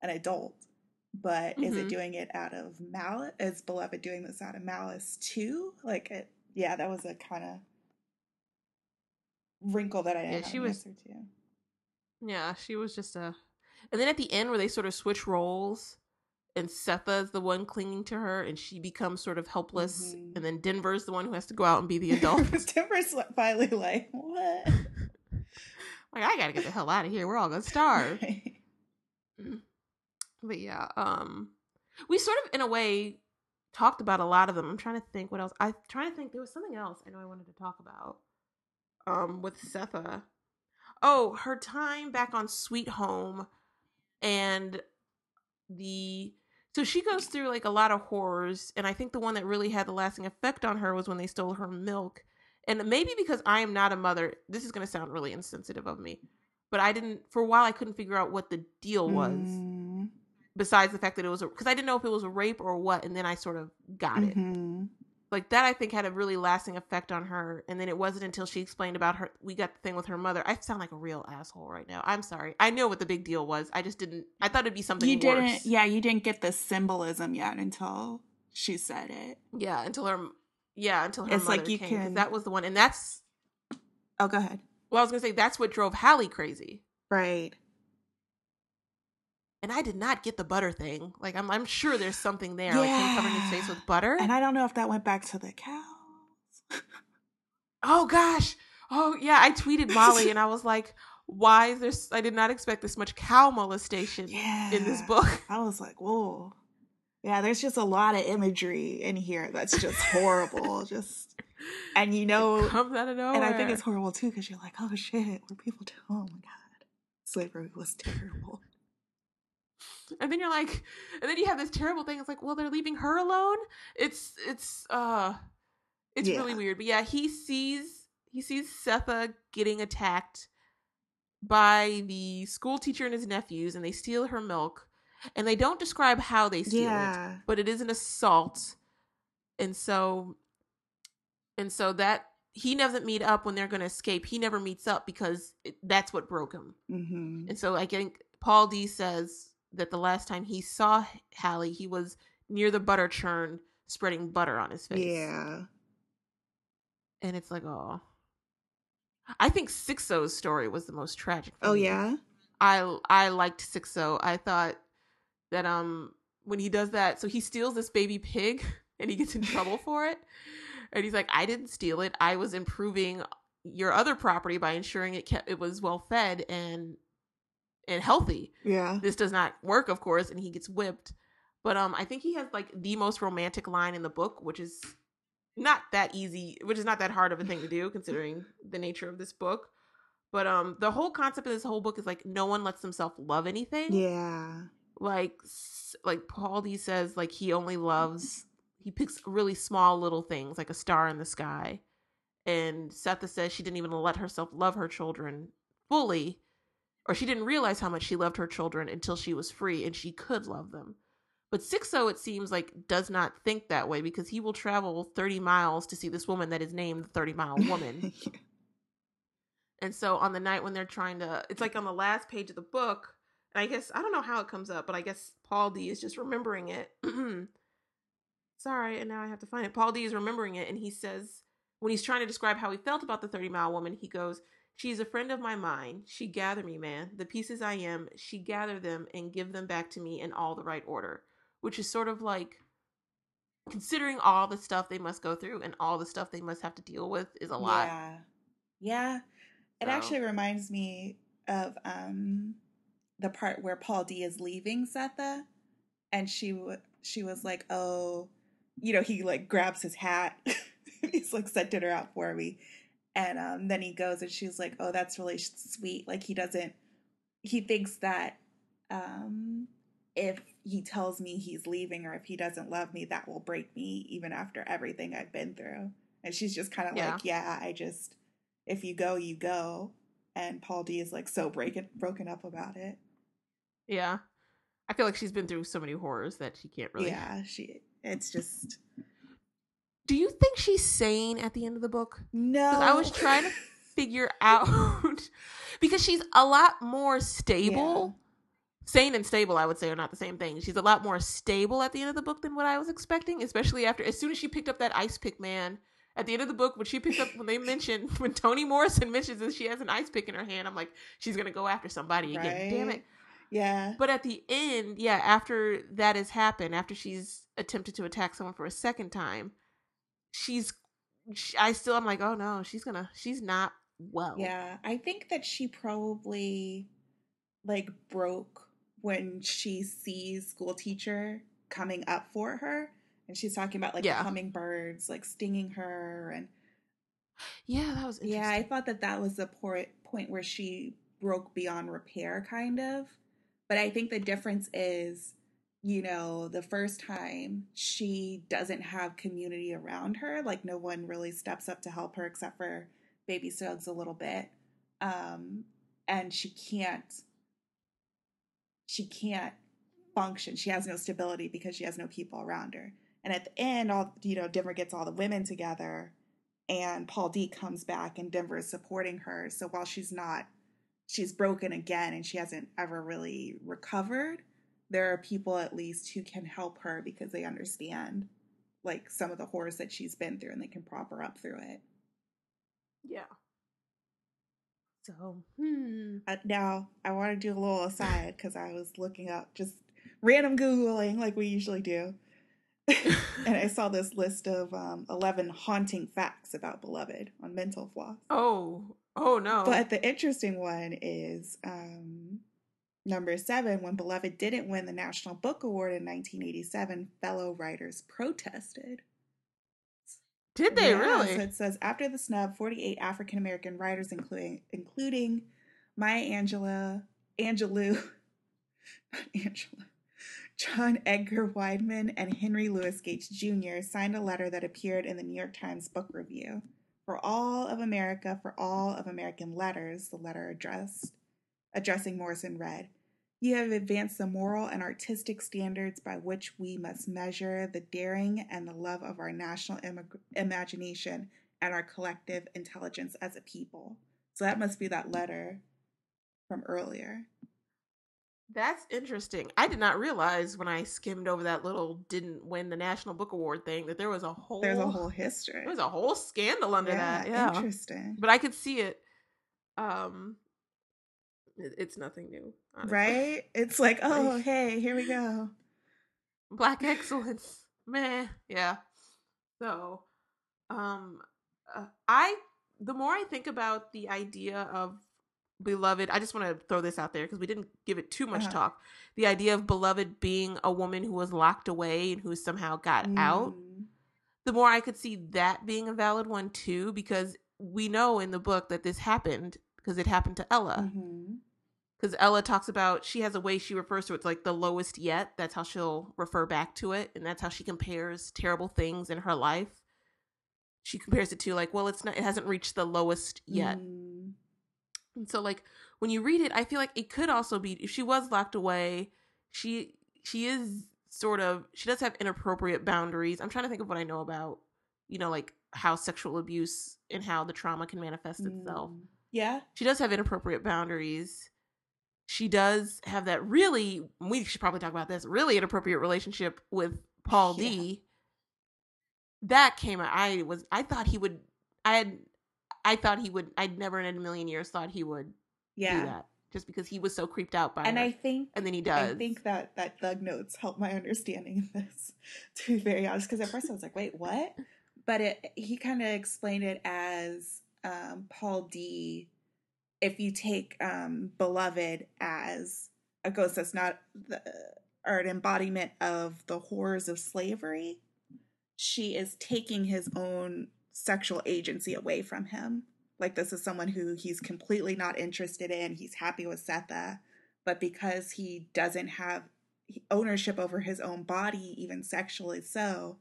an adult. But is it Mhm. doing it out of malice? Is Beloved doing this out of malice too? Like, it, yeah, that was a kind of wrinkle that I Yeah, she was- to. Yeah, she was just a. And then at the end, where they sort of switch roles, and Sethe's the one clinging to her, and she becomes sort of helpless, Mhm. and then Denver's the one who has to go out and be the adult. Timber's finally like, what? like, I gotta get the hell out of here. We're all gonna starve. Right. But yeah, um, we sort of, in a way, talked about a lot of them. I'm trying to think what else. I'm trying to think. There was something else I know I wanted to talk about. Um, with Sethe. Oh, her time back on Sweet Home, and the so she goes through like a lot of horrors, and I think the one that really had the lasting effect on her was when they stole her milk. And maybe because I am not a mother, this is going to sound really insensitive of me, but I didn't for a while I couldn't figure out what the deal was Mm, besides the fact that it was because I didn't know if it was a rape or what, and then I sort of got it. mhm. Like that, I think had a really lasting effect on her. And then it wasn't until she explained about her. We got the thing with her mother. I sound like a real asshole right now. I'm sorry. I know what the big deal was. I just didn't. I thought it'd be something. You didn't, worse. yeah, you didn't get the symbolism yet until she said it. Yeah, until her. Yeah, until her It's like you came. can- That was the one, and that's. Oh, go ahead. Well, I was gonna say that's what drove Halle crazy. Right. And I did not get the butter thing. Like I'm I'm sure there's something there, like him covering his face with butter. And I don't know if that went back to the cows. oh gosh. Oh yeah, I tweeted Molly and I was like, why is there I did not expect this much cow molestation yeah. in this book. I was like, whoa. Yeah, there's just a lot of imagery in here that's just horrible. just and you know It comes out of nowhere. and I think it's horrible too because you're like, oh shit, were people do- oh my god. Slavery was terrible. And then you're like and then you have this terrible thing. It's like well they're leaving her alone? It's it's uh it's really weird. But yeah he sees he sees sethe getting attacked by the school teacher and his nephews and they steal her milk. And they don't describe how they steal it but it is an assault. And so and so that he doesn't meet up when they're going to escape. He never meets up because it, that's what broke him. Mm-hmm. and so I think Paul D says that the last time he saw Halle, he was near the butter churn spreading butter on his face. Yeah. And it's like, oh. I think Sixo's story was the most tragic. Oh me. yeah. I I liked Sixo. I thought that um when he does that, so he steals this baby pig and he gets in trouble for it. And he's like, I didn't steal it. I was improving your other property by ensuring it kept it was well fed and and healthy. Yeah. this does not work of course and he gets whipped but um i think he has like the most romantic line in the book which is not that easy which is not that hard of a thing to do considering the nature of this book but um the whole concept of this whole book is like no one lets themselves love anything Yeah. like like paul d says like he only loves he picks really small little things like a star in the sky and sethe says she didn't even let herself love her children fully or she didn't realize how much she loved her children until she was free and she could love them but sixo it seems like does not think that way because he will travel 30 miles to see this woman that is named the 30 mile woman and so on the night when they're trying to, it's like on the last page of the book. And I guess I don't know how it comes up, but I guess Paul D is just remembering it. Sorry, and now I have to find it. Paul D is remembering it, and he says when he's trying to describe how he felt about the thirty mile woman, he goes, "She's a friend of my mind. She gather me, man. The pieces I am, she gather them and give them back to me in all the right order." Which is sort of like considering all the stuff they must go through and all the stuff they must have to deal with is a lot. Yeah. Yeah. It So- actually reminds me of um the part where Paul D is leaving Sethe and she w- she was like, "Oh, you know, he like grabs his hat. He's like set dinner out for me." And um then he goes and she's like, "Oh, that's really sweet." Like he doesn't he thinks that um if he tells me he's leaving or if he doesn't love me, that will break me even after everything I've been through. And she's just kind of Yeah. like, "Yeah, I just if you go, you go." And Paul D is like so breaking broken up about it. Yeah. I feel like she's been through so many horrors that she can't really. Yeah, she. It's just Do you think she's sane at the end of the book? no. I was trying to figure out because she's a lot more stable. Sane and stable, I would say, are not the same thing. She's a lot more stable at the end of the book than what I was expecting, especially after as soon as she picked up that ice pick man at the end of the book when she picked up when they mentioned when Toni Morrison mentions that she has an ice pick in her hand, I'm like, she's gonna go after somebody again. Damn it. Yeah. But at the end, yeah, after that has happened, after she's attempted to attack someone for a second time, she's she, I still I'm like, "Oh no, she's to she's not well." Yeah, I think that she probably like broke when she sees school teacher coming up for her and she's talking about like Yeah. hummingbirds like stinging her and Yeah, that was interesting. yeah, I thought that that was the point where she broke beyond repair kind of. But I think the difference is you know, the first time she doesn't have community around her, like no one really steps up to help her except for baby Suggs a little bit. Um, and she can't she can't function. She has no stability because she has no people around her. And at the end, all you know, Denver gets all the women together and Paul D comes back and Denver is supporting her. So while she's not she's broken again and she hasn't ever really recovered, there are people at least who can help her because they understand like some of the horrors that she's been through and they can prop her up through it. Yeah. So, hmm. Uh, now, I want to do a little aside because I was looking up just random Googling like we usually do. and I saw this list of um, 11 haunting facts about Beloved on Mental Floss. Oh, oh no. But the interesting one is um, number seven when Beloved didn't win the National Book Award in 1987, fellow writers protested. Did they Yeah, really? So it says after the snub, 48 African American writers, including including Maya Angelou, Angelou, not Angela, John Edgar Wideman, and Henry Louis Gates Jr. signed a letter that appeared in the New York Times Book Review. For all of America, for all of American letters, the letter addressed addressing Morrison read, You have advanced the moral and artistic standards by which we must measure the daring and the love of our national imag- imagination and our collective intelligence as a people. So that must be that letter from earlier. That's interesting. I did not realize when I skimmed over that little didn't win the National Book Award thing that there was a whole There's a whole history. there was a whole scandal under that. Yeah. interesting. But I could see it. Um it's nothing new. honestly. Right? It's like, oh, hey, here we go. Black excellence. Meh. Yeah. So, um uh, I the more I think about the idea of beloved, I just want to throw this out there because we didn't give it too much Uh-huh. talk. The idea of beloved being a woman who was locked away and who somehow got out. Mm, The more I could see that being a valid one too because we know in the book that this happened because it happened to Ella. mhm. Because Ella talks about she has a way she refers to it, it's like the lowest yet. That's how she'll refer back to it, and that's how she compares terrible things in her life. She compares it to like, well, it's not, it hasn't reached the lowest yet. Mm, And so, like when you read it, I feel like it could also be if she was locked away, she she is sort of she does have inappropriate boundaries. I'm trying to think of what I know about, you know, like how sexual abuse and how the trauma can manifest itself mm. Yeah. she does have inappropriate boundaries. She does have that really we should probably talk about this really inappropriate relationship with Paul Yeah. D. That came out I was I thought he would I had I thought he would I'd never in a million years thought he would yeah. do that just because he was so creeped out by And her. I think and then he does. I think that that Thug Notes helped my understanding of this, to be very honest. Because at first I was like, "Wait, what?" But it he kind of explained it as um, Paul D. If you take um, Beloved as a ghost that's not the or an embodiment of the horrors of slavery, she is taking his own sexual agency away from him. Like this is someone who he's completely not interested in. He's happy with Sethe but because he doesn't have ownership over his own body, even sexually so,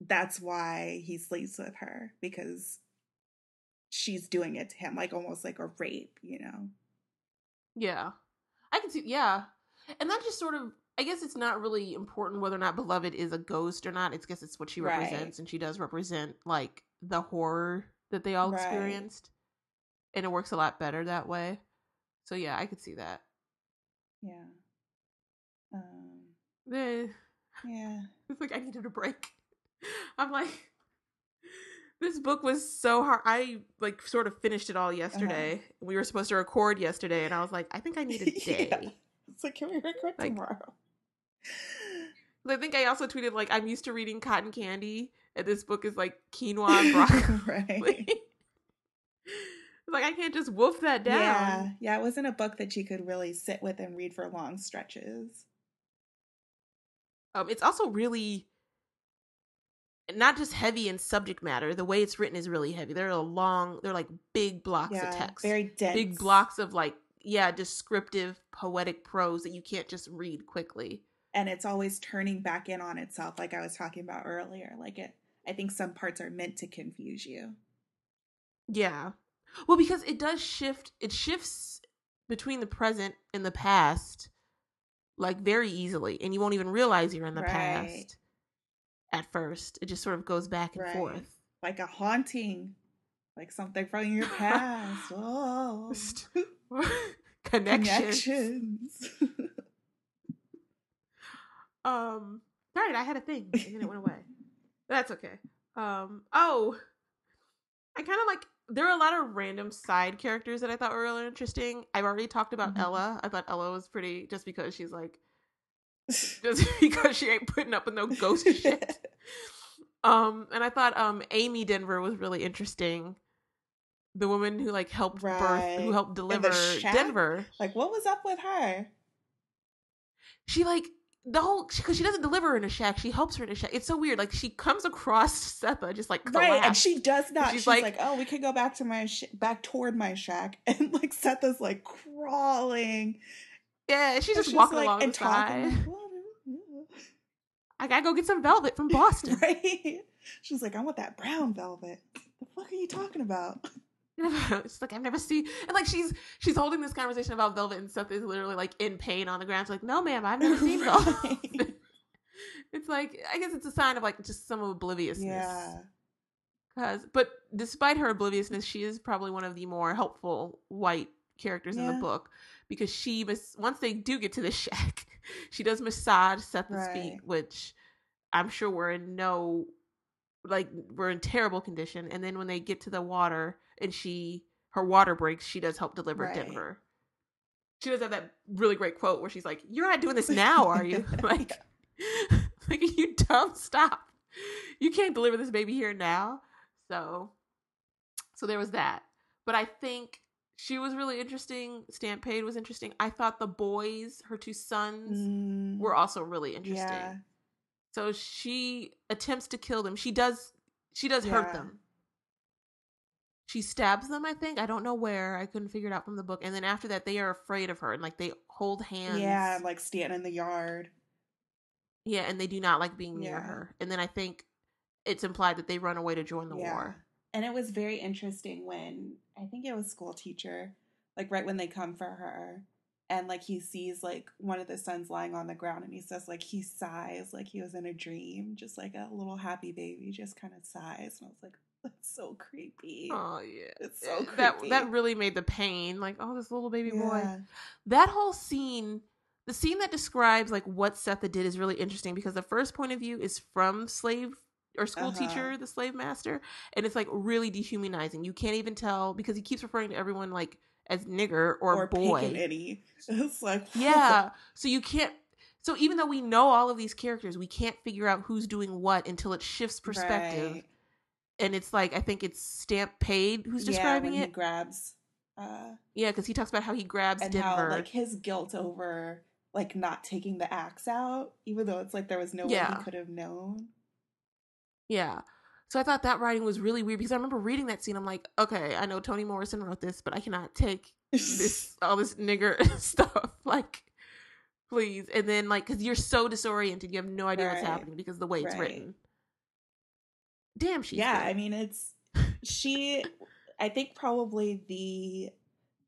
that's why he sleeps with her because she's doing it to him, like almost like a rape, you know? Yeah. I can see yeah. And that just sort of I guess it's not really important whether or not Beloved is a ghost or not. It's guess it's what she Right. represents and she does represent like the horror that they all Right. experienced. And it works a lot better that way. So yeah, I could see that. Yeah. Um, yeah. It's like I needed a break. I'm like this book was so hard. I like sort of finished it all yesterday. We were supposed to record yesterday and I was like, I think I need a day. Yeah. It's like, can we record Like- tomorrow? I think I also tweeted like I'm used to reading cotton candy, and this book is like quinoa and broccoli. right. like I can't just wolf that down. Yeah. Yeah. It wasn't a book that you could really sit with and read for long stretches. Um, it's also really not just heavy in subject matter. The way it's written is really heavy. They're long, they're like big blocks yeah. of text, Very dense. big blocks of like yeah, descriptive poetic prose that you can't just read quickly. and it's always turning back in on itself like i was talking about earlier like it i think some parts are meant to confuse you Yeah. Well, because it does shift, it shifts between the present and the past like very easily, and you won't even realize you're in the Right. past at first. It just sort of goes back and Right. forth. like a haunting like something from your past oh Connections. connections Um, darn it, I had a thing and then it went away. That's okay. Um, oh, I kind of like there are a lot of random side characters that I thought were really interesting. I've already talked about Mhm. Ella. I thought Ella was pretty just because she's like just because she ain't putting up with no ghost shit. Um, and I thought um Amy Denver was really interesting. The woman who like helped birth, who helped deliver? Denver. like, what was up with her? She like the whole because she doesn't deliver in a shack. She helps her in a shack. It's so weird. Like she comes across Sethe just like Right, and she does not. She's She's, like- like, "Oh, we could go back to my sh- back toward my shack," and like Sethe's like crawling. yeah, she's just walking like, along and the side. talking. Like, "What? I gotta go get some velvet from Boston. right? She's like, "I want that brown velvet." The fuck are you talking about? it's like I've never seen and like she's she's holding this conversation about velvet and stuff is literally like in pain on the ground. She's like, no ma'am, I've never seen velvet. It's like I guess it's a sign of like just some obliviousness. Yeah, Cause but despite her obliviousness, she is probably one of the more helpful white characters in the book because she mas- once they do get to the shack, she does massage Sethe's Right. feet, which I'm sure we're in no like we're in terrible condition. And then when they get to the water and she her water breaks, she does help deliver Right. Denver. She does have that really great quote where she's like, "You're not doing this now, are you?" like, like you dumb? Stop. You can't deliver this baby here now. So, so there was that. But I think she was really interesting. Stamp Paid was interesting. I thought the boys, her two sons, Mm, were also really interesting. yeah, So she attempts to kill them. She does. She does hurt them. She stabs them. I think I don't know where. I couldn't figure it out from the book. And then after that, they are afraid of her and like they hold hands. yeah, like stand in the yard. yeah, and they do not like being near Yeah. her. And then I think it's implied that they run away to join the Yeah. war. And it was very interesting when I think it was school teacher, like right when they come for her, and like he sees like one of the sons lying on the ground, and he says like he sighs like he was in a dream, just like a little happy baby, just kind of sighs, and I was like, that's so creepy. Oh yeah. It's so eh, that creepy. that really made the pain like oh this little baby boy that whole scene the scene that describes like what Sethe did is really interesting because the first point of view is from slave or school Uh-huh. teacher the slave master and it's like really dehumanizing you can't even tell because he keeps referring to everyone like as nigger or, boy. It's like yeah so you can't so even though we know all of these characters we can't figure out who's doing what until it shifts perspective Right. and it's like i think it's stamp paid who's Yeah, describing when it He grabs. Uh, Yeah, because he talks about how he grabs and Denver. how like his guilt over like not taking the axe out, even though it's like there was no way he could have known. Yeah. So I thought that writing was really weird because I remember reading that scene. I'm like, okay, I know Toni Morrison wrote this, but I cannot take this all this nigger stuff. Like, please. And then like, because you're so disoriented, you have no idea what's happening because the way it's Right. written. Damn, she's yeah, good. I mean it's she I think probably the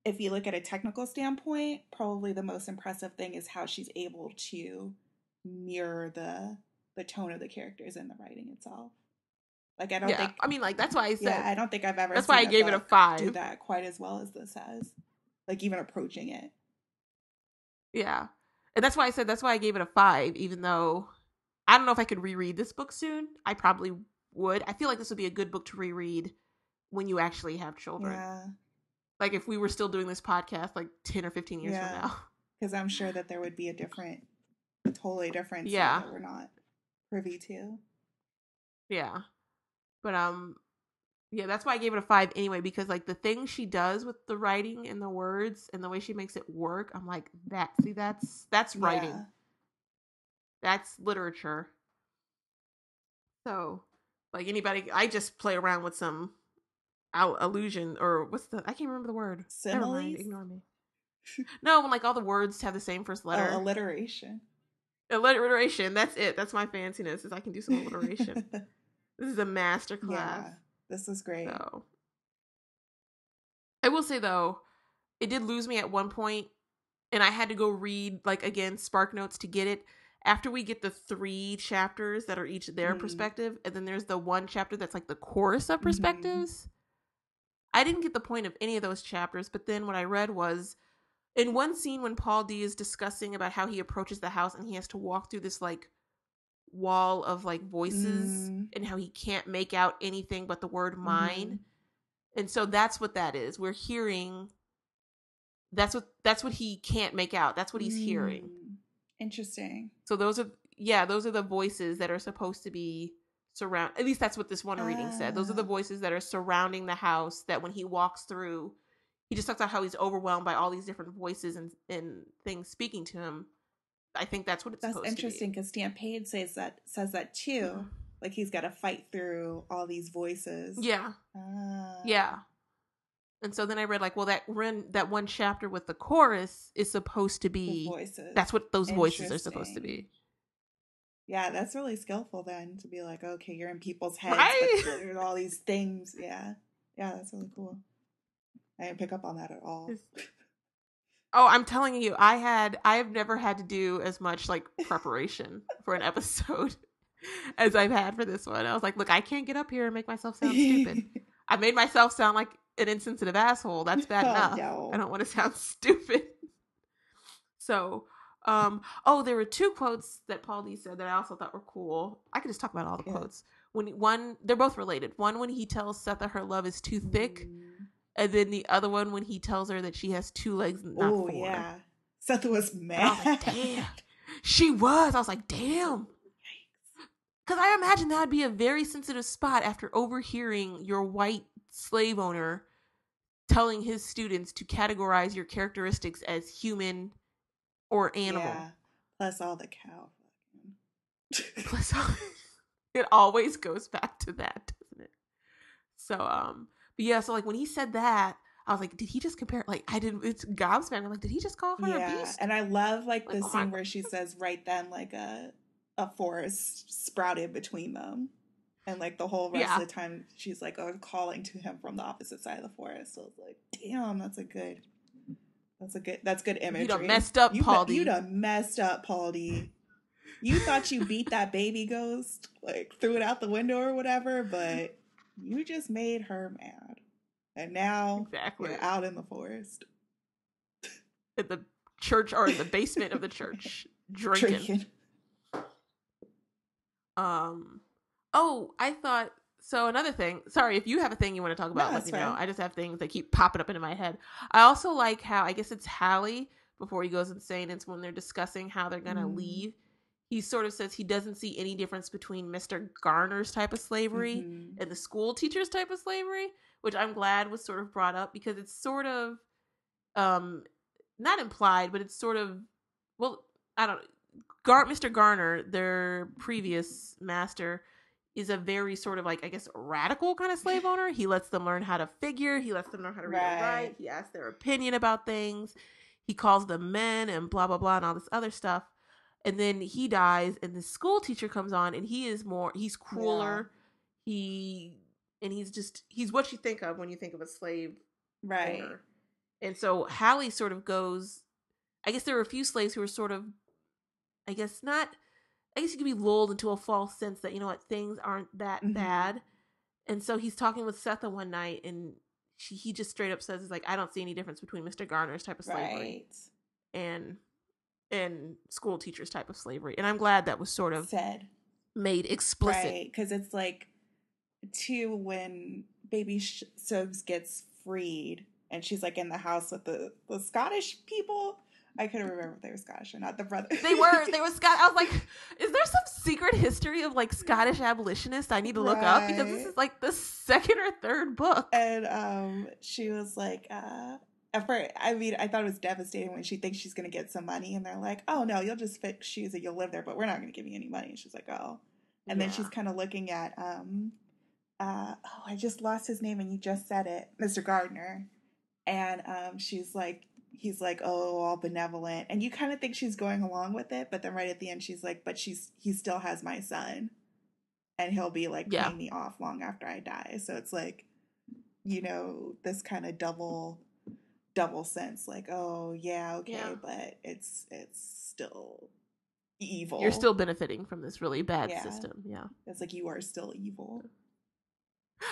if you look at a technical standpoint, probably the most impressive thing is how she's able to mirror the the tone of the characters and the writing itself. Like I don't yeah. think I mean, like that's why I said yeah, I don't think I've ever that's why I gave it a five. do that quite as well as this has. Like even approaching it. Yeah. And that's why I said that's why I gave it a five, even though I don't know if I could reread this book soon. I probably would. I feel like this would be a good book to reread when you actually have children. Yeah. Like if we were still doing this podcast like 10 or 15 years Yeah. from now. Because I'm sure that there would be a different totally different Yeah. we're not privy to. Yeah. But um yeah, that's why I gave it a 5 anyway because like the thing she does with the writing and the words and the way she makes it work, I'm like that see that's that's writing. Yeah. That's literature. So, like anybody, I just play around with some al- illusion or what's the? I can't remember the word. Never mind, Similes? ignore me. no, when like all the words have the same first letter. Oh, alliteration. Alliteration. That's it. That's my fanciness. Is I can do some alliteration. this is a master class. yeah. This is great. So, I will say though, it did lose me at one point, and I had to go read like again Spark Notes to get it. After we get the three chapters that are each their Mhm. perspective, and then there's the one chapter that's like the chorus of Mhm. perspectives. I didn't get the point of any of those chapters, but then what I read was in one scene when Paul D is discussing about how he approaches the house and he has to walk through this like wall of like voices Mm. and how he can't make out anything but the word mine Mhm. And so that's what that is. We're hearing that's what that's what he can't make out. That's what he's hearing. Mm, Interesting. So those are yeah, those are the voices that are supposed to be surround at least that's what this one reading said. Those are the Ah. voices that are surrounding the house that when he walks through he just talks about how he's overwhelmed by all these different voices and and things speaking to him. I think that's what it's That's interesting because Stamp Paid says that says that too. Like he's got to fight through all these voices. Yeah. Ah. Yeah. And so then I read like, well, that run that one chapter with the chorus is supposed to The be voices. that's what those voices are supposed to be. Yeah, that's really skillful then to be like, okay, you're in people's heads, Right? but there's all these things. Yeah, yeah, that's really cool. I didn't pick up on that at all. Oh, I'm telling you, I had I have never had to do as much like preparation for an episode as I've had for this one. I was like, look, I can't get up here and make myself sound stupid. I made myself sound like an insensitive asshole. That's bad Oh, enough. no. I don't want to sound stupid. So, um, oh, there were two quotes that Paul D said that I also thought were cool. I could just talk about all the Yeah. quotes. When one, they're both related. One when he tells Sethe that her love is too thick, Mm. And then the other one when he tells her that she has two legs, not Oh four. yeah, Sethe was mad. Like, damn, she was. I was like, damn. Because I imagine that would be a very sensitive spot after overhearing your white slave owner telling his students to categorize your characteristics as human or animal. Yeah. Plus all the cow. Plus, it always goes back to that, doesn't it? So, um, but yeah, so like when he said that, I was like, did he just compare? Like, I didn't. It's gobsmacked. I'm like, did he just call her a yeah, beast? and I love like Like, the oh scene where she says right then like a a forest sprouted between them, and like the whole rest Yeah. of the time she's like oh, calling to him from the opposite side of the forest. So it's like, damn, that's a good, that's a good, that's good imagery. You done messed up, you You done messed up, Paul D. You thought you beat that baby ghost, like threw it out the window or whatever, but you just made her mad, and now Exactly. you're out in the forest in the church or in the basement of the church drinking. drinking. Um oh, I thought so another thing. Sorry, if you have a thing you want to talk about, No, let me know. I just have things that keep popping up into my head. I also like how I guess it's Halle before he goes insane. It's when they're discussing how they're gonna Mm. leave. He sort of says he doesn't see any difference between Mr. Garner's type of slavery Mhm. and the school teacher's type of slavery, which I'm glad was sort of brought up because it's sort of um not implied, but it's sort of well, I don't Gar Mr. Garner, their previous master, is a very sort of like I guess radical kind of slave owner. He lets them learn how to figure, he lets them learn how to read and write, he asks their opinion about things, he calls them men and blah blah blah and all this other stuff. And then he dies and the school teacher comes on and he is more he's crueler. He and he's just he's what you think of when you think of a slave Right. owner. And so Halle sort of goes I guess there were a few slaves who were sort of I guess not I guess you could be lulled into a false sense that, you know what, things aren't that Mhm. bad. And so he's talking with Sethe one night and she, he just straight up says, "Is like I don't see any difference between Mr. Garner's type of slavery Right. and and school teachers type of slavery." And I'm glad that was sort of Said. made explicit. Right. Because it's like, too, when Baby Sh- gets freed and she's like in the house with the, the Scottish people. I couldn't remember if they were Scottish or not. The brothers. They were they were Scott. I was like, is there some secret history of like Scottish abolitionists I need to look up because this is like the second or third book. and um, she was like, uh, at first, I mean, I thought it was devastating when she thinks she's going to get some money, and they're like, "Oh no, you'll just fix shoes and you'll live there, but we're not going to give you any money." And she's like, "Oh," and then she's kind of looking at, um, uh, oh, I just lost his name, and you just said it, Mr. Gardner, and um, she's like, he's like, "Oh, all benevolent," and you kind of think she's going along with it, but then right at the end, she's like, "But she's he still has my son." And he'll be like Yeah. paying me off long after I die. So it's like, you know, this kind of double double sense like oh yeah okay Yeah. but it's it's still evil You're still benefiting from this really bad Yeah. system. Yeah. it's like you are still evil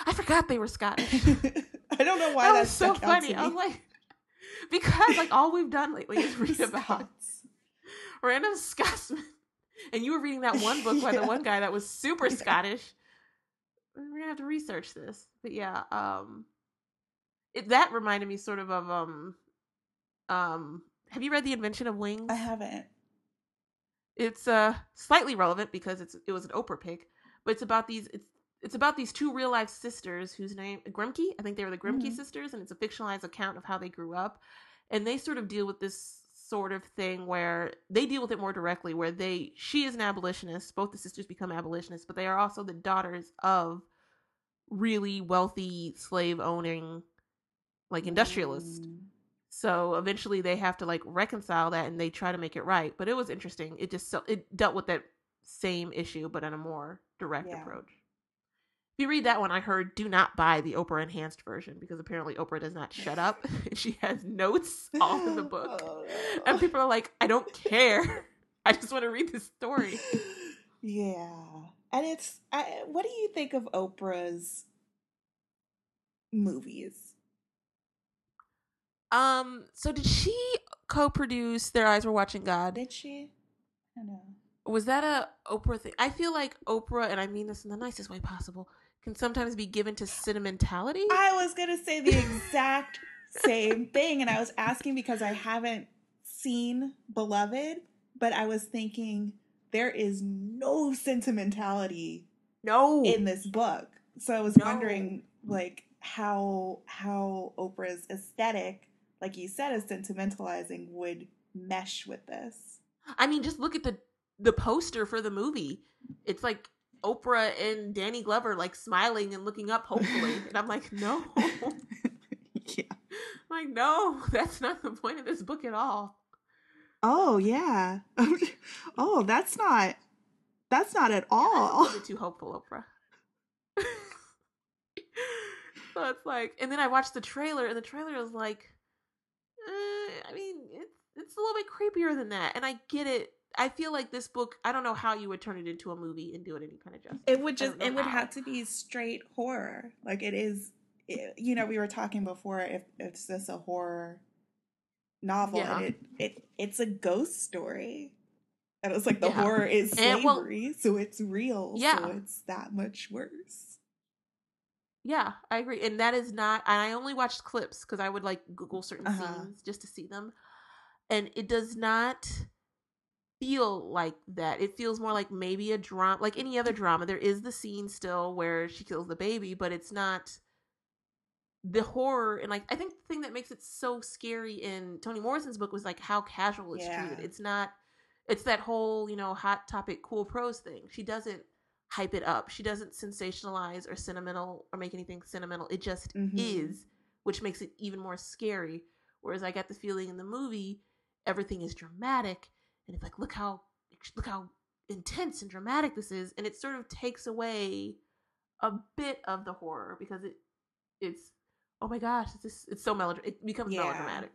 I forgot they were Scottish. i don't know why that that's so funny. I was like, because like all we've done lately is read about random Scotsmen. And you were reading that one book by the one guy that was super Yeah. Scottish. We're gonna have to research this. But yeah, um it, that reminded me sort of of um um have you read the invention of wings I haven't. it's uh slightly relevant because it's it was an oprah pick but it's about these it's it's about these two real life sisters whose name grimke i think they were the grimke Mhm. sisters and it's a fictionalized account of how they grew up and they sort of deal with this sort of thing where they deal with it more directly where they she is an abolitionist both the sisters become abolitionists but they are also the daughters of really wealthy slave owning like industrialist. Mm. so eventually they have to like reconcile that and they try to make it right but it was interesting it just so- it dealt with that same issue but in a more direct Yeah. approach if you read that one i heard do not buy the oprah enhanced version because apparently oprah does not shut up she has notes all in the book Oh, and people are like i don't care i just want to read this story Yeah. And it's I, what do you think of Oprah's movies? Um so did she co-produce their eyes were watching god Did she? I don't know. was that a Oprah thing? I feel like Oprah, and I mean this in the nicest way possible, can sometimes be given to sentimentality. I was gonna say the exact same thing, and I was asking because I haven't seen Beloved, but I was thinking there is no sentimentality no, in this book. So I was No. wondering like how how Oprah's aesthetic, like you said, is sentimentalizing would mesh with this. I mean just look at the the poster for the movie. It's like Oprah and Danny Glover like smiling and looking up hopefully, and I'm like, no, yeah. I'm like no, that's not the point of this book at all. Oh yeah. oh, that's not that's not at all. little too hopeful, Oprah. so it's like, and then I watched the trailer, and the trailer is like, it's a little bit creepier than that, and I get it. I feel like this book. I don't know how you would turn it into a movie and do it any kind of justice. It would just it would how. have to be straight horror. Like it is it, you know, we were talking before if it's this a horror novel Yeah. and it, it it's a ghost story. And it's like the Yeah. horror is And, well- slavery, so it's real. Yeah. So it's that much worse. Yeah, I agree. And that is not and I only watched clips because I would like Google certain Uh-huh. scenes just to see them. And it does not feel like that. It feels more like maybe a drama like any other drama. There is the scene still where she kills the baby, but it's not the horror and like I think the thing that makes it so scary in Toni Morrison's book was like how casual it's Yeah. treated. It's not it's that whole, you know, hot topic cool prose thing. She doesn't hype it up. She doesn't sensationalize or sentimental or make anything sentimental. It just Mhm. is, which makes it even more scary. Whereas I got the feeling in the movie, everything is dramatic, and it's like, look how look how intense and dramatic this is, and it sort of takes away a bit of the horror because it it's oh my gosh, it's just, it's so melodr it becomes Yeah. melodramatic,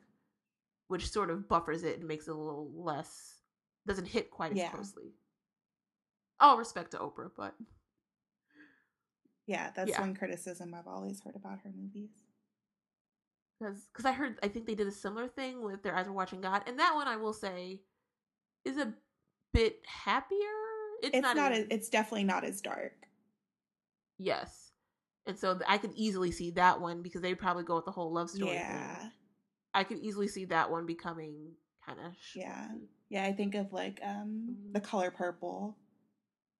which sort of buffers it and makes it a little less doesn't hit quite as Yeah. closely. All respect to Oprah, but Yeah, that's Yeah. one criticism I've always heard about her movies. Because because I heard I think they did a similar thing with their eyes were watching God, and that one I will say is a bit happier. It's, It's not, not, as, it's definitely not as dark. yes, and so I could easily see that one because they'd probably go with the whole love story. Yeah. thing. I could easily see that one becoming kind of Yeah. Yeah, I think of like um. The Color Purple.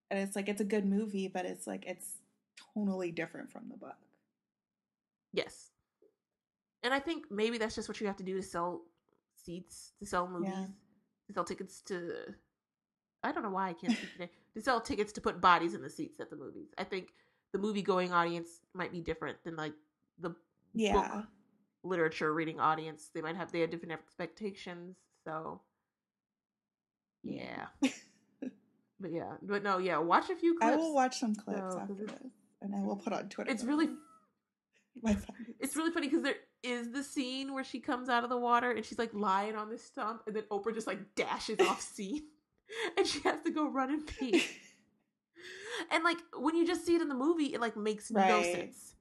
And it's like it's a good movie, but it's like it's totally different from the book. Yes. And I think maybe that's just what you have to do to sell seats, to sell movies, Yeah. to sell tickets to. I don't know why I can't speak today. To sell tickets to put bodies in the seats at the movies. I think the movie going audience might be different than like the Yeah. literature reading audience. They might have they have different expectations. So yeah. but yeah, but no, yeah. Watch a few clips. I will watch some clips 'cause after this. And I will put on Twitter. It's really. It's really funny because there is the scene where she comes out of the water and she's like lying on the stump, and then Oprah just like dashes off scene, and she has to go run and pee. And like when you just see it in the movie, it like makes no sense.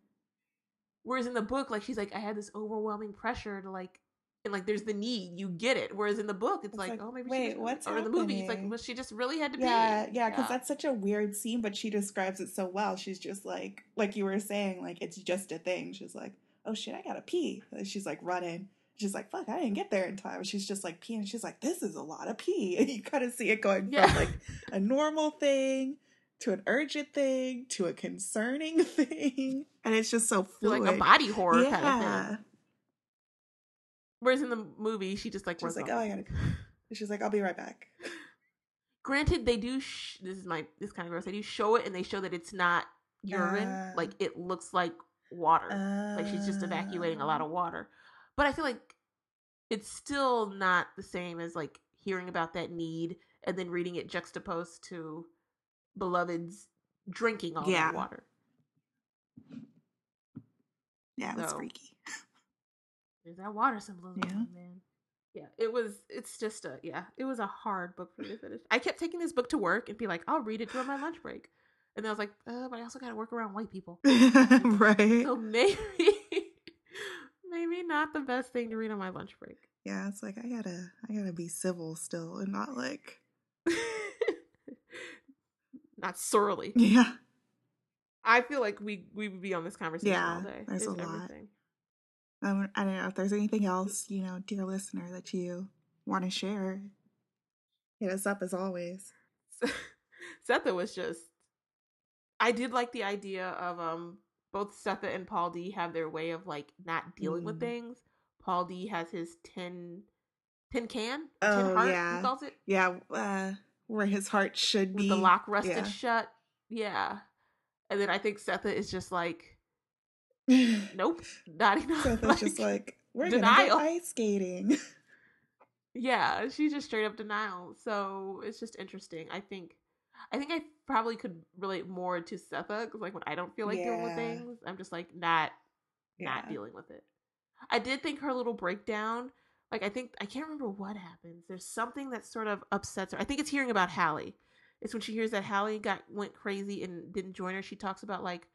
Whereas in the book, like she's like, I had this overwhelming pressure to like, and like there's the need, you get it. Whereas in the book, it's, It's like, like, oh, maybe wait, what's or in the movie, it's like, well, she just really had to yeah, pee. yeah, because that's such a weird scene, but she describes it so well. She's just like, like you were saying, like it's just a thing. She's like, oh shit, I gotta pee. And she's like running. She's like, fuck, I didn't get there in time. She's just like peeing. She's like, this is a lot of pee. And you kind of see it going Yeah. from like a normal thing to an urgent thing to a concerning thing. And it's just so fluid. like a body horror yeah. kind of thing. Whereas in the movie, she just like She's like, off. oh, I gotta pee. And She's like, I'll be right back. Granted, they do. Sh- this is my this kind of gross. They do show it, and they show that it's not urine. Ah. like it looks like water. like she's just evacuating a lot of ah. water. But I feel like it's still not the same as like hearing about that need and then reading it juxtaposed to Beloved's drinking all Yeah. that water. Yeah, it was So- freaky. There's that water symbolism, Yeah. man. Yeah, it was. It's just a yeah. It was a hard book for me to finish. I kept taking this book to work and be like, I'll read it during my lunch break, and then I was like, uh, but I also got to work around white people, right. so maybe, maybe not the best thing to read on my lunch break. Yeah, it's like I gotta I gotta be civil still and not like not surly. Yeah. I feel like we we would be on this conversation Yeah, all day. there's It's a lot. everything. Um, I don't know if there's anything else, you know, dear listener, that you want to share. Hit us up as always. Sethe was just. I did like the idea of um both Sethe and Paul D have their way of like not dealing with Mm. things. Paul D has his tin tin can, tin Oh, heart, yeah. he calls it, Yeah, uh, where his heart should with be. the lock rusted yeah. shut. Yeah, and then I think Sethe is just like, nope, not enough. that's just like we're denial. gonna go ice skating. Yeah, she's just straight up denial. So it's just interesting. I think, I think I probably could relate more to Sethe because like when I don't feel like dealing with things, I'm just like not, not dealing with it. I did think her little breakdown. Like I think I can't remember what happens. There's something that sort of upsets her. I think it's hearing about Halle. It's when she hears that Halle got went crazy and didn't join her. She talks about like,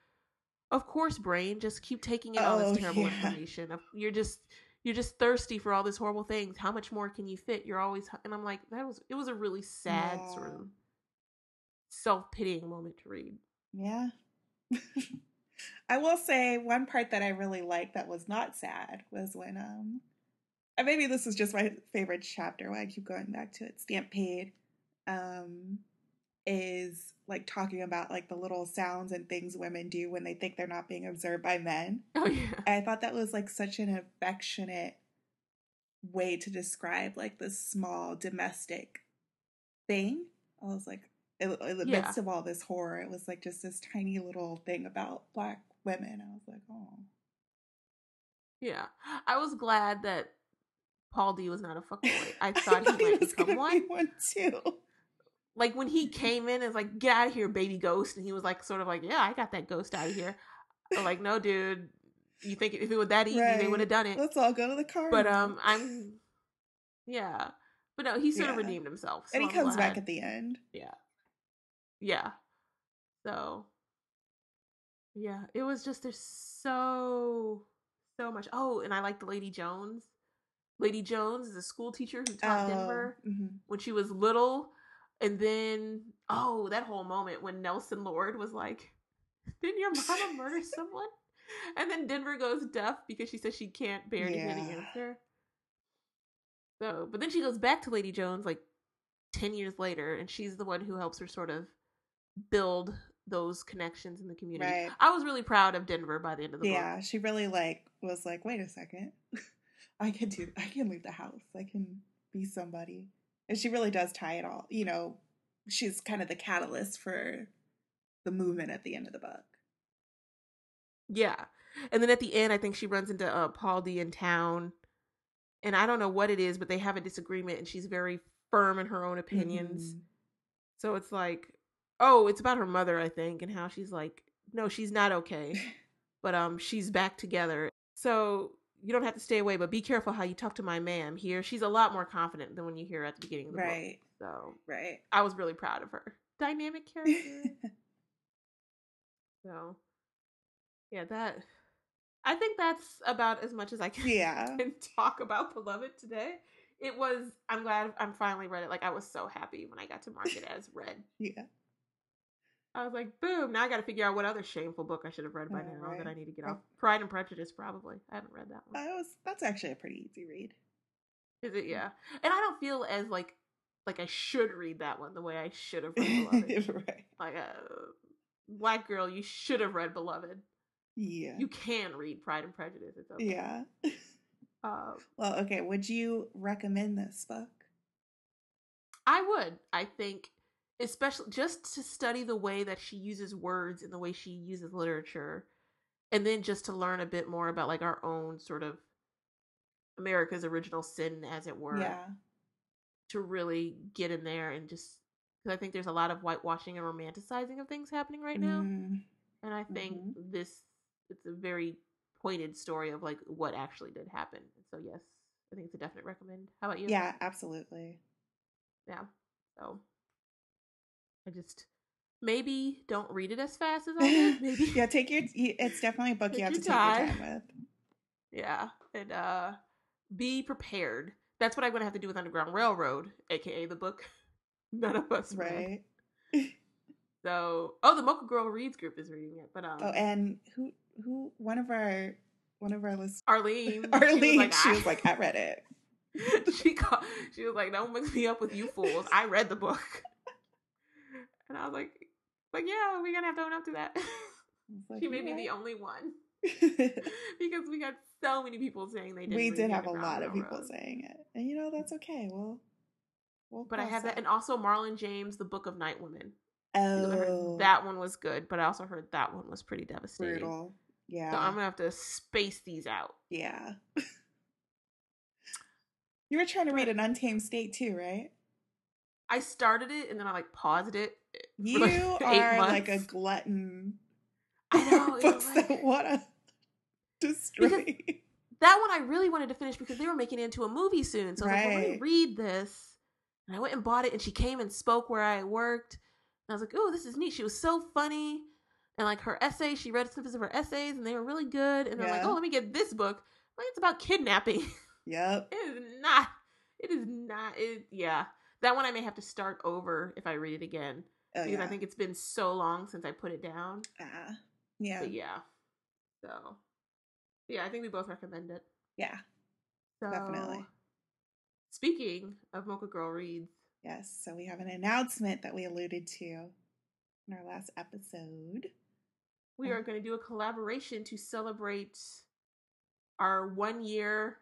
of course, brain, just keep taking in all Oh, this terrible yeah. information. You're just you're just thirsty for all these horrible things. How much more can you fit? You're always and I'm like that was it was a really sad sort of self pitying moment to read. Yeah. I will say one part that I really liked that was not sad was when um and maybe this is just my favorite chapter why I keep going back to it. Stamp Paid um is like talking about like the little sounds and things women do when they think they're not being observed by men. Oh yeah. And I thought that was like such an affectionate way to describe like this small domestic thing. I was like, in, in the Yeah. midst of all this horror, it was like just this tiny little thing about black women. I was like, oh, Yeah. I was glad that Paul D was not a fuckboy. I thought he might was become one. be one too. like when he came in and was like, "Get out of here, baby ghost," and he was like, sort of like, "Yeah, I got that ghost out of here." I'm like, no, dude, you think if it was that easy, they would have done it. Let's all go to the car. But um, I'm, yeah, but no, he sort of redeemed himself, so and he I'm comes back at the end. yeah, yeah. So, yeah, it was just there's so so much. Oh, and I liked Lady Jones. Lady Jones is a school teacher who taught Denver mhm. when she was little. And then, oh, that whole moment when Nelson Lord was like, Didn't your mama murder someone? And then Denver goes deaf because she says she can't bear to hear the answer. So, but then she goes back to Lady Jones like 10 years later, and she's the one who helps her sort of build those connections in the community. Right. I was really proud of Denver by the end of the book. Yeah, she really like was like, wait a second, I can do, I can leave the house, I can be somebody, and she really does tie it all. You know, she's kind of the catalyst for the movement at the end of the book. Yeah. And then at the end, I think she runs into uh, Paul D in town. And I don't know what it is, but they have a disagreement and she's very firm in her own opinions. Mhm. So it's like, oh, it's about her mother, I think, and how she's like, no, she's not okay. But um she's back together. So you don't have to stay away, but be careful how you talk to my ma'am here. She's a lot more confident than when you hear her at the beginning of the Right, book. So right. I was really proud of her. Dynamic character. So, yeah, that. I think that's about as much as I can, yeah, can talk about Beloved today. It was. I'm glad I'm finally read it. Like I was so happy when I got to mark it as read. yeah. I was like, boom! Now I got to figure out what other shameful book I should have read by now that I need to get off. Pride and Prejudice, probably. I haven't read that one. That was that's actually a pretty easy read. Is it? Yeah. And I don't feel as like like I should read that one the way I should have read Beloved. right. like uh, black girl, you should have read Beloved. Yeah. You can read Pride and Prejudice. It's okay. Yeah. Um, Well, okay. Would you recommend this book? I would. I think, especially just to study the way that she uses words and the way she uses literature, and then just to learn a bit more about like our own sort of America's original sin, as it were. Yeah. To really get in there and just because I think there's a lot of whitewashing and romanticizing of things happening right now, Mm, and I think Mhm. this it's a very pointed story of like what actually did happen. So yes, I think it's a definite recommend. How about you? yeah, absolutely. Yeah. So I just maybe don't read it as fast as I did. Maybe. yeah, take your. It's definitely a book you have to your take your time with. Yeah. And uh be prepared. That's what I'm gonna have to do with Underground Railroad, aka the book none of us. Right. So oh the Mocha Girl Reads group is reading it. But um Oh, and who who one of our one of our listeners, Arlene Arlene, she "I-" was like, I read it. she called, she was like, "Don't mix me up with you fools. I read the book." And I was like, "Like, yeah, we're gonna have to own up to that." Like, she may be "You're the only one because we got so many people saying they didn't. we did have a lot of people saying it, and you know that's okay. We'll, we'll But I have that, and also Marlon James, The Book of Night Women. Because I heard oh, that one was good, but I also heard that one was pretty devastating. brutal. Yeah, So I'm gonna have to space these out. yeah. you were trying to read an Untamed State too, right? I started it and then I like paused it. Eh, for, You like, are like a glutton. I know, books it's that want to destroy. that one I really wanted to finish because they were making it into a movie soon. So I was like, well, let me Right. read this. And I went and bought it, and she came and spoke where I worked. And I was like, oh, this is neat. She was so funny. And like her essays, she read snippets of her essays, and they were really good. And they're like, oh, let me get this book. Like, it's about kidnapping. Yep. it is not. It is not. It, yeah. That one I may have to start over if I read it again. Oh, because yeah. I think it's been so long since I put it down. Ah, yeah. But yeah. So, yeah, I think we both recommend it. Yeah. So, Definitely. Speaking of Mocha Girl Reads, Yes. So we have an announcement that we alluded to in our last episode. we are going to do a collaboration to celebrate our one year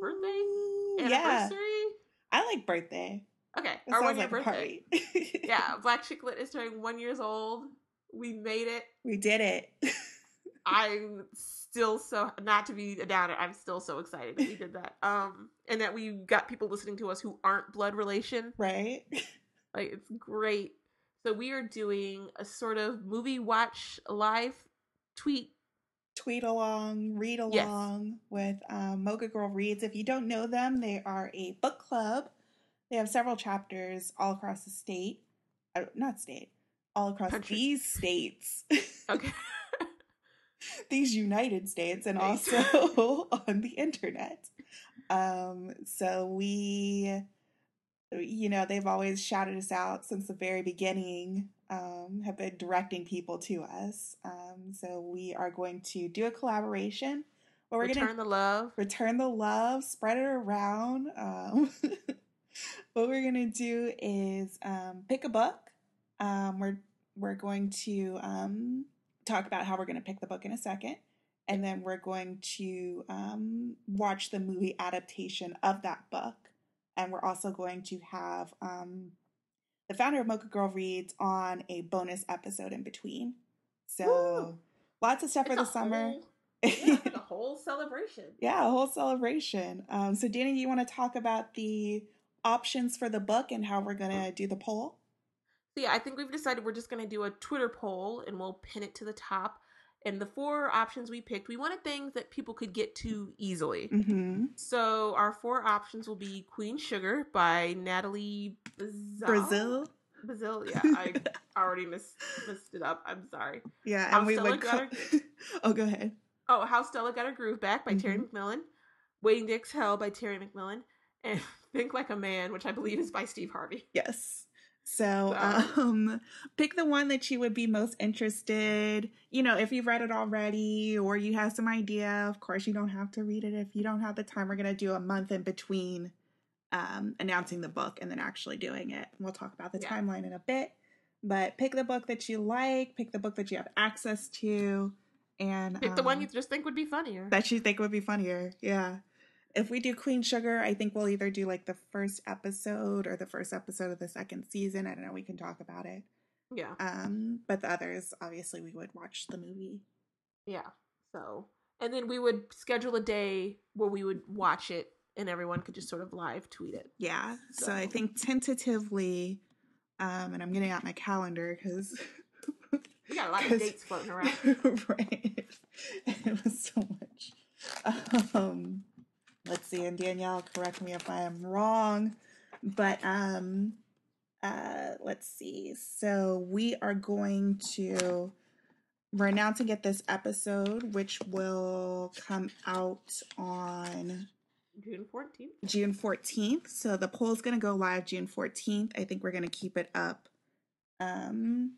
birthday anniversary. Yeah. I like birthday. Okay, That our one year like birthday. party. yeah, Black Chick Lit is turning one years old. We made it. we did it. I'm still so not to be a downer. I'm still so excited that we did that. Um, and that we got people listening to us who aren't blood relation. right? Like it's great. So we are doing a sort of movie watch live tweet. Tweet along, read Yes. along with um, Mocha Girl Reads. If you don't know them, they are a book club. They have several chapters all across the state. Uh, not state, all across Country. these states. Okay. these United States and also on the internet. Um, so we, you know, they've always shouted us out since the very beginning, um, have been directing people to us. Um, so we are going to do a collaboration where we're Return going to the love. return the love, spread it around. Um, what we're gonna do is um, pick a book. Um, we're we're going to um, talk about how we're going to pick the book in a second, and then we're going to um, watch the movie adaptation of that book, and we're also going to have um, the founder of Mocha Girl Reads on a bonus episode in between. So Woo! lots of stuff for the summer. whole- yeah, it's a whole celebration. Yeah, a whole celebration. Um, so, Danny, do you want to talk about the options for the book and how we're gonna do the poll? So yeah, I think we've decided we're just going to do a Twitter poll and we'll pin it to the top. And the four options we picked, we wanted things that people could get to easily. Mm-hmm. So our four options will be Queen Sugar by Natalie. Brazil. Brazil, yeah. I already mis- messed it up. I'm sorry. Yeah, How and we Stella would. Co- oh, go ahead. Oh, How Stella Got Her Groove Back by Terry Mhm. McMillan. Waiting to Exhale by Terry McMillan. And Think Like a Man, which I believe is by Steve Harvey. Yes. So, So- um, pick the one that you would be most interested. You know, if you've read it already or you have some idea, of course, you don't have to read it. If you don't have the time, we're going to do a month in between um, announcing the book and then actually doing it. We'll talk about the Yeah. timeline in a bit. But pick the book that you like, pick the book that you have access to, and Pick the one um, you just think would be funnier. that you think would be funnier. Yeah. If we do Queen Sugar, I think we'll either do like the first episode or the first episode of the second season. I don't know. We can talk about it. yeah. Um, but the others, obviously, we would watch the movie. Yeah. So, and then we would schedule a day where we would watch it and everyone could just sort of live tweet it. Yeah. So, I think tentatively, um, and I'm getting out my calendar because. We got a lot of dates floating around. right. It was so much. Um, let's see, and Danielle, correct me if I am wrong, but um, uh, let's see. So we are going to we're announcing it this episode, which will come out on June 14th. June 14th. So the poll is going to go live June 14th. I think we're going to keep it up. Um,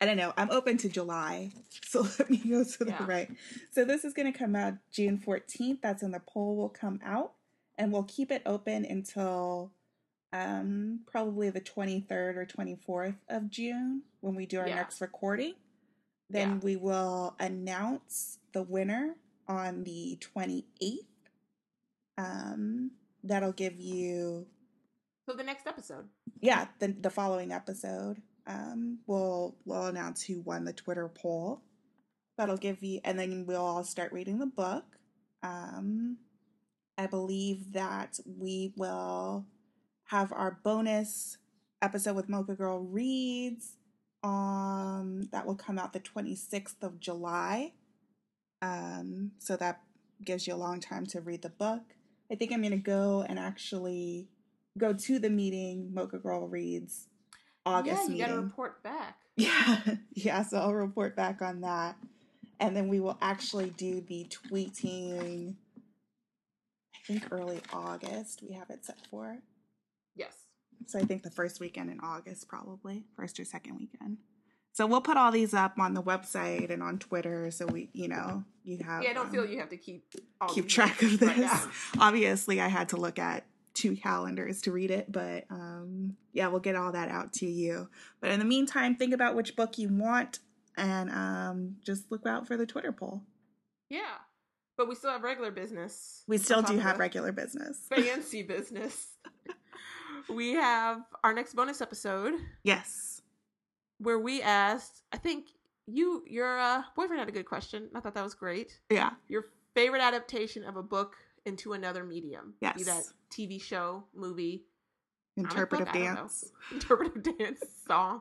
I don't know. I'm open to July. So let me go to the Yeah. right. So this is going to come out June 14th. That's when the poll will come out. And we'll keep it open until um, probably the 23rd or 24th of June when we do our Yeah. next recording. Then Yeah. we will announce the winner on the 28th. Um, that'll give you, So the next episode. yeah, the the following episode. Um, we'll we'll announce who won the Twitter poll. That'll give you, and then we'll all start reading the book. Um, I believe that we will have our bonus episode with Mocha Girl reads. Um, that will come out the twenty sixth of July. Um, so that gives you a long time to read the book. I think I'm gonna go and actually go to the meeting. Mocha Girl reads August yeah, you got to report back. Yeah, yeah. So I'll report back on that, and then we will actually do the tweeting. I think early August we have it set for. Yes. So I think the first weekend in August, probably first or second weekend. So we'll put all these up on the website and on Twitter, so we, you know, you have. Yeah, I don't um, feel you have to keep all keep track of this. right. Obviously, I had to look at two calendars to read it, but um, yeah, we'll get all that out to you. But in the meantime, think about which book you want and um, just look out for the Twitter poll. Yeah. But we still have regular business. We still do have regular business. fancy business. we have our next bonus episode Yes. where we asked, I think you your uh, boyfriend had a good question. I thought that was great. Yeah. Your favorite adaptation of a book into another medium. Be Yes. that TV show, movie, Interpretive book? I don't know. dance. interpretive dance, song,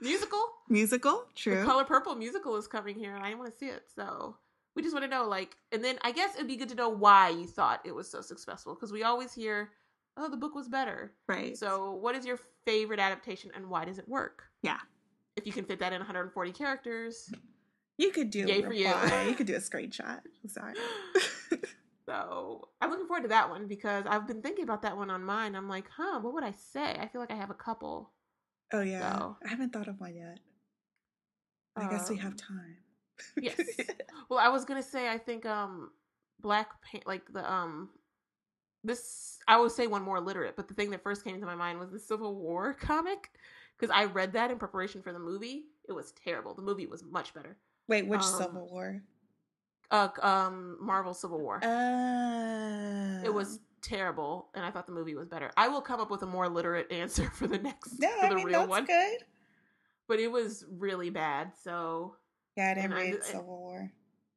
musical. Musical? The True. Color Purple musical is coming here, and I want to see it. So we just want to know, like, and then I guess it'd be good to know why you thought it was so successful because we always hear, "Oh, the book was better." right. So, what is your favorite adaptation, and why does it work? Yeah. If you can fit that in 140 characters, you could do Yay a for you. you could do a screenshot. Sorry. so I'm looking forward to that one because I've been thinking about that one on mine. I'm like, huh, what would I say? I feel like I have a couple. oh yeah. So- I haven't thought of one yet. I guess we have Um, time. Yes. Well, I was gonna say I think um Black Pan- like the um this I would say one more literate, but the thing that first came to my mind was the Civil War comic because I read that in preparation for the movie. It was terrible. The movie was much better. Wait, which um, Civil War? Uh, um, Marvel Civil War. Uh, it was terrible, and I thought the movie was better. I will come up with a more literate answer for the next Yeah, for I the mean real that's one, good. but it was really bad. So Yeah, I didn't read I- Civil War.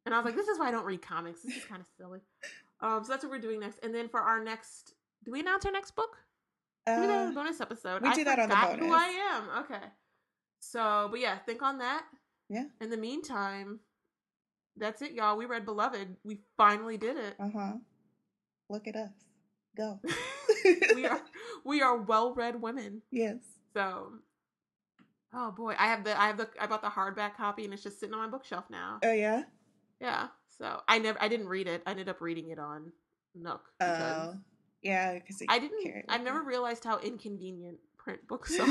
And I was like, this is why I don't read comics. This is kind of silly. Um, so that's what we're doing next. And then for our next, do we announce our next book? Do we do that Uh, the bonus episode? we I do that on the forgot Who bonus. I am? Okay. So, but yeah, think on that. Yeah. In the meantime, that's it, y'all. We read Beloved. We finally did it. uh huh. Look at us. Go. we are we are well-read women. Yes. So, oh boy, I have the I have the I bought the hardback copy and it's just sitting on my bookshelf now. Oh yeah. Yeah. So I never I didn't read it. I ended up reading it on Nook. Oh. Yeah, because I didn't. I never realized how inconvenient print books are.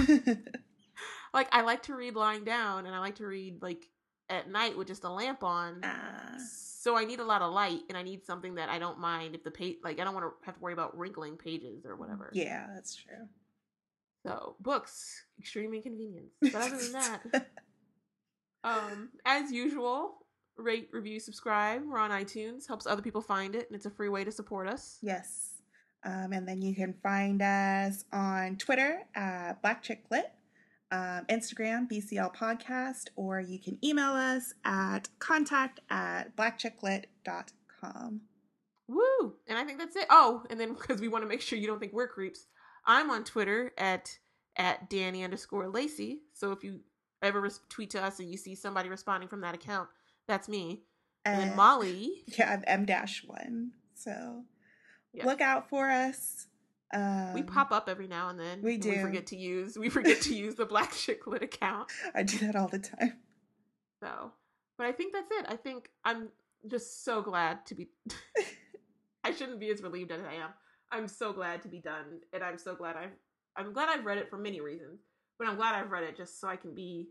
like I like to read lying down, and I like to read like at night with just a lamp on. Ah. So I need a lot of light, and I need something that I don't mind if the page like I don't want to have to worry about wrinkling pages or whatever. yeah, that's true. So books, extreme inconvenience. But other than that, um, as usual, rate, review, subscribe. We're on iTunes. Helps other people find it, and it's a free way to support us. yes. Um, and then you can find us on Twitter at Black Chick Lit, um, Instagram, BCL Podcast, or you can email us at contact at blackchicklit.com. Woo! And I think that's it. Oh, and then because we want to make sure you don't think we're creeps, I'm on Twitter at at Danny underscore Lacey. So if you ever res- tweet to us and you see somebody responding from that account, that's me. And then And- Molly, Yeah, I'm M dash one. So Yeah. look out for us. Um, we pop up every now and then. we do. We forget to use we forget to use the Black Chick Lit account. I do that all the time. So, but I think that's it. I think I'm just so glad to be. I shouldn't be as relieved as I am. I'm so glad to be done, and I'm so glad I've. I'm glad I've read it for many reasons, but I'm glad I've read it just so I can be.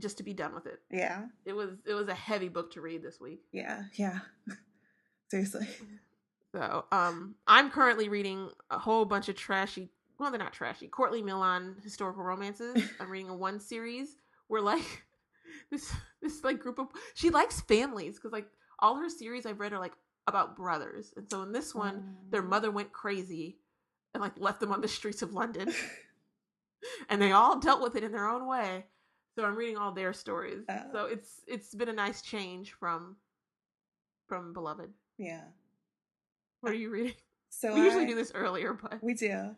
Just to be done with it. Yeah, It was it was a heavy book to read this week. yeah, yeah. Seriously. So, um, I'm currently reading a whole bunch of trashy. Well, they're not trashy. Courtney Milan historical romances. I'm reading a one series where like this this like group of she likes families because like all her series I've read are like about brothers, and so in this one, their Um, mother went crazy and like left them on the streets of London, and they all dealt with it in their own way. So I'm reading all their stories. Oh. So it's it's been a nice change from from Beloved. Yeah. What are you reading? So we usually I- do this earlier, but We do. Um,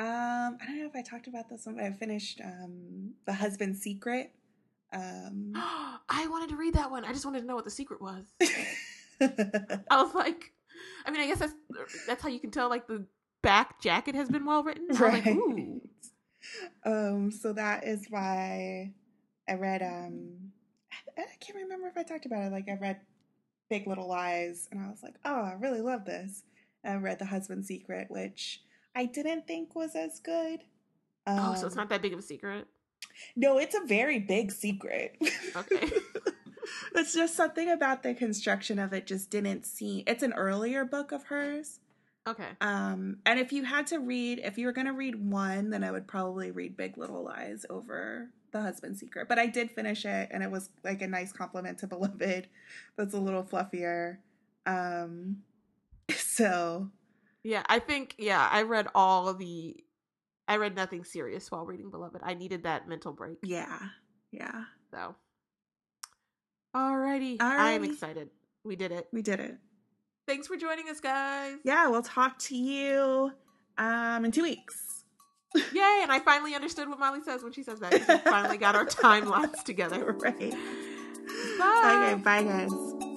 I don't know if I talked about this one, but I finished um The Husband's Secret. Um I wanted to read that one. I just wanted to know what the secret was. I was like, I mean, I guess that's that's how you can tell like the back jacket has been well written. Was like, right. ooh, Um, so that is why I read um I, I can't remember if I talked about it. Like I read Big Little Lies and I was like, oh, I really love this. And I read The Husband's Secret, which I didn't think was as good. Um, oh, so it's not that big of a secret. No, it's a very big secret. Okay. it's just something about the construction of it just didn't seem it's an earlier book of hers. Okay, Um and if you had to read if you were going to read one, then I would probably read Big Little Lies over The Husband's Secret. But I did finish it and it was like a nice compliment to Beloved. That's a little fluffier. Um so yeah, I think yeah, I read all of the. I read nothing serious while reading Beloved. I needed that mental break. yeah. Yeah. So, alrighty, I am excited. We did it. We did it. Thanks for joining us, guys. Yeah, we'll talk to you um in 2 weeks. Yay! And I finally understood what Molly says when she says that. We finally got our timelines together. right. Bye. Okay, bye guys.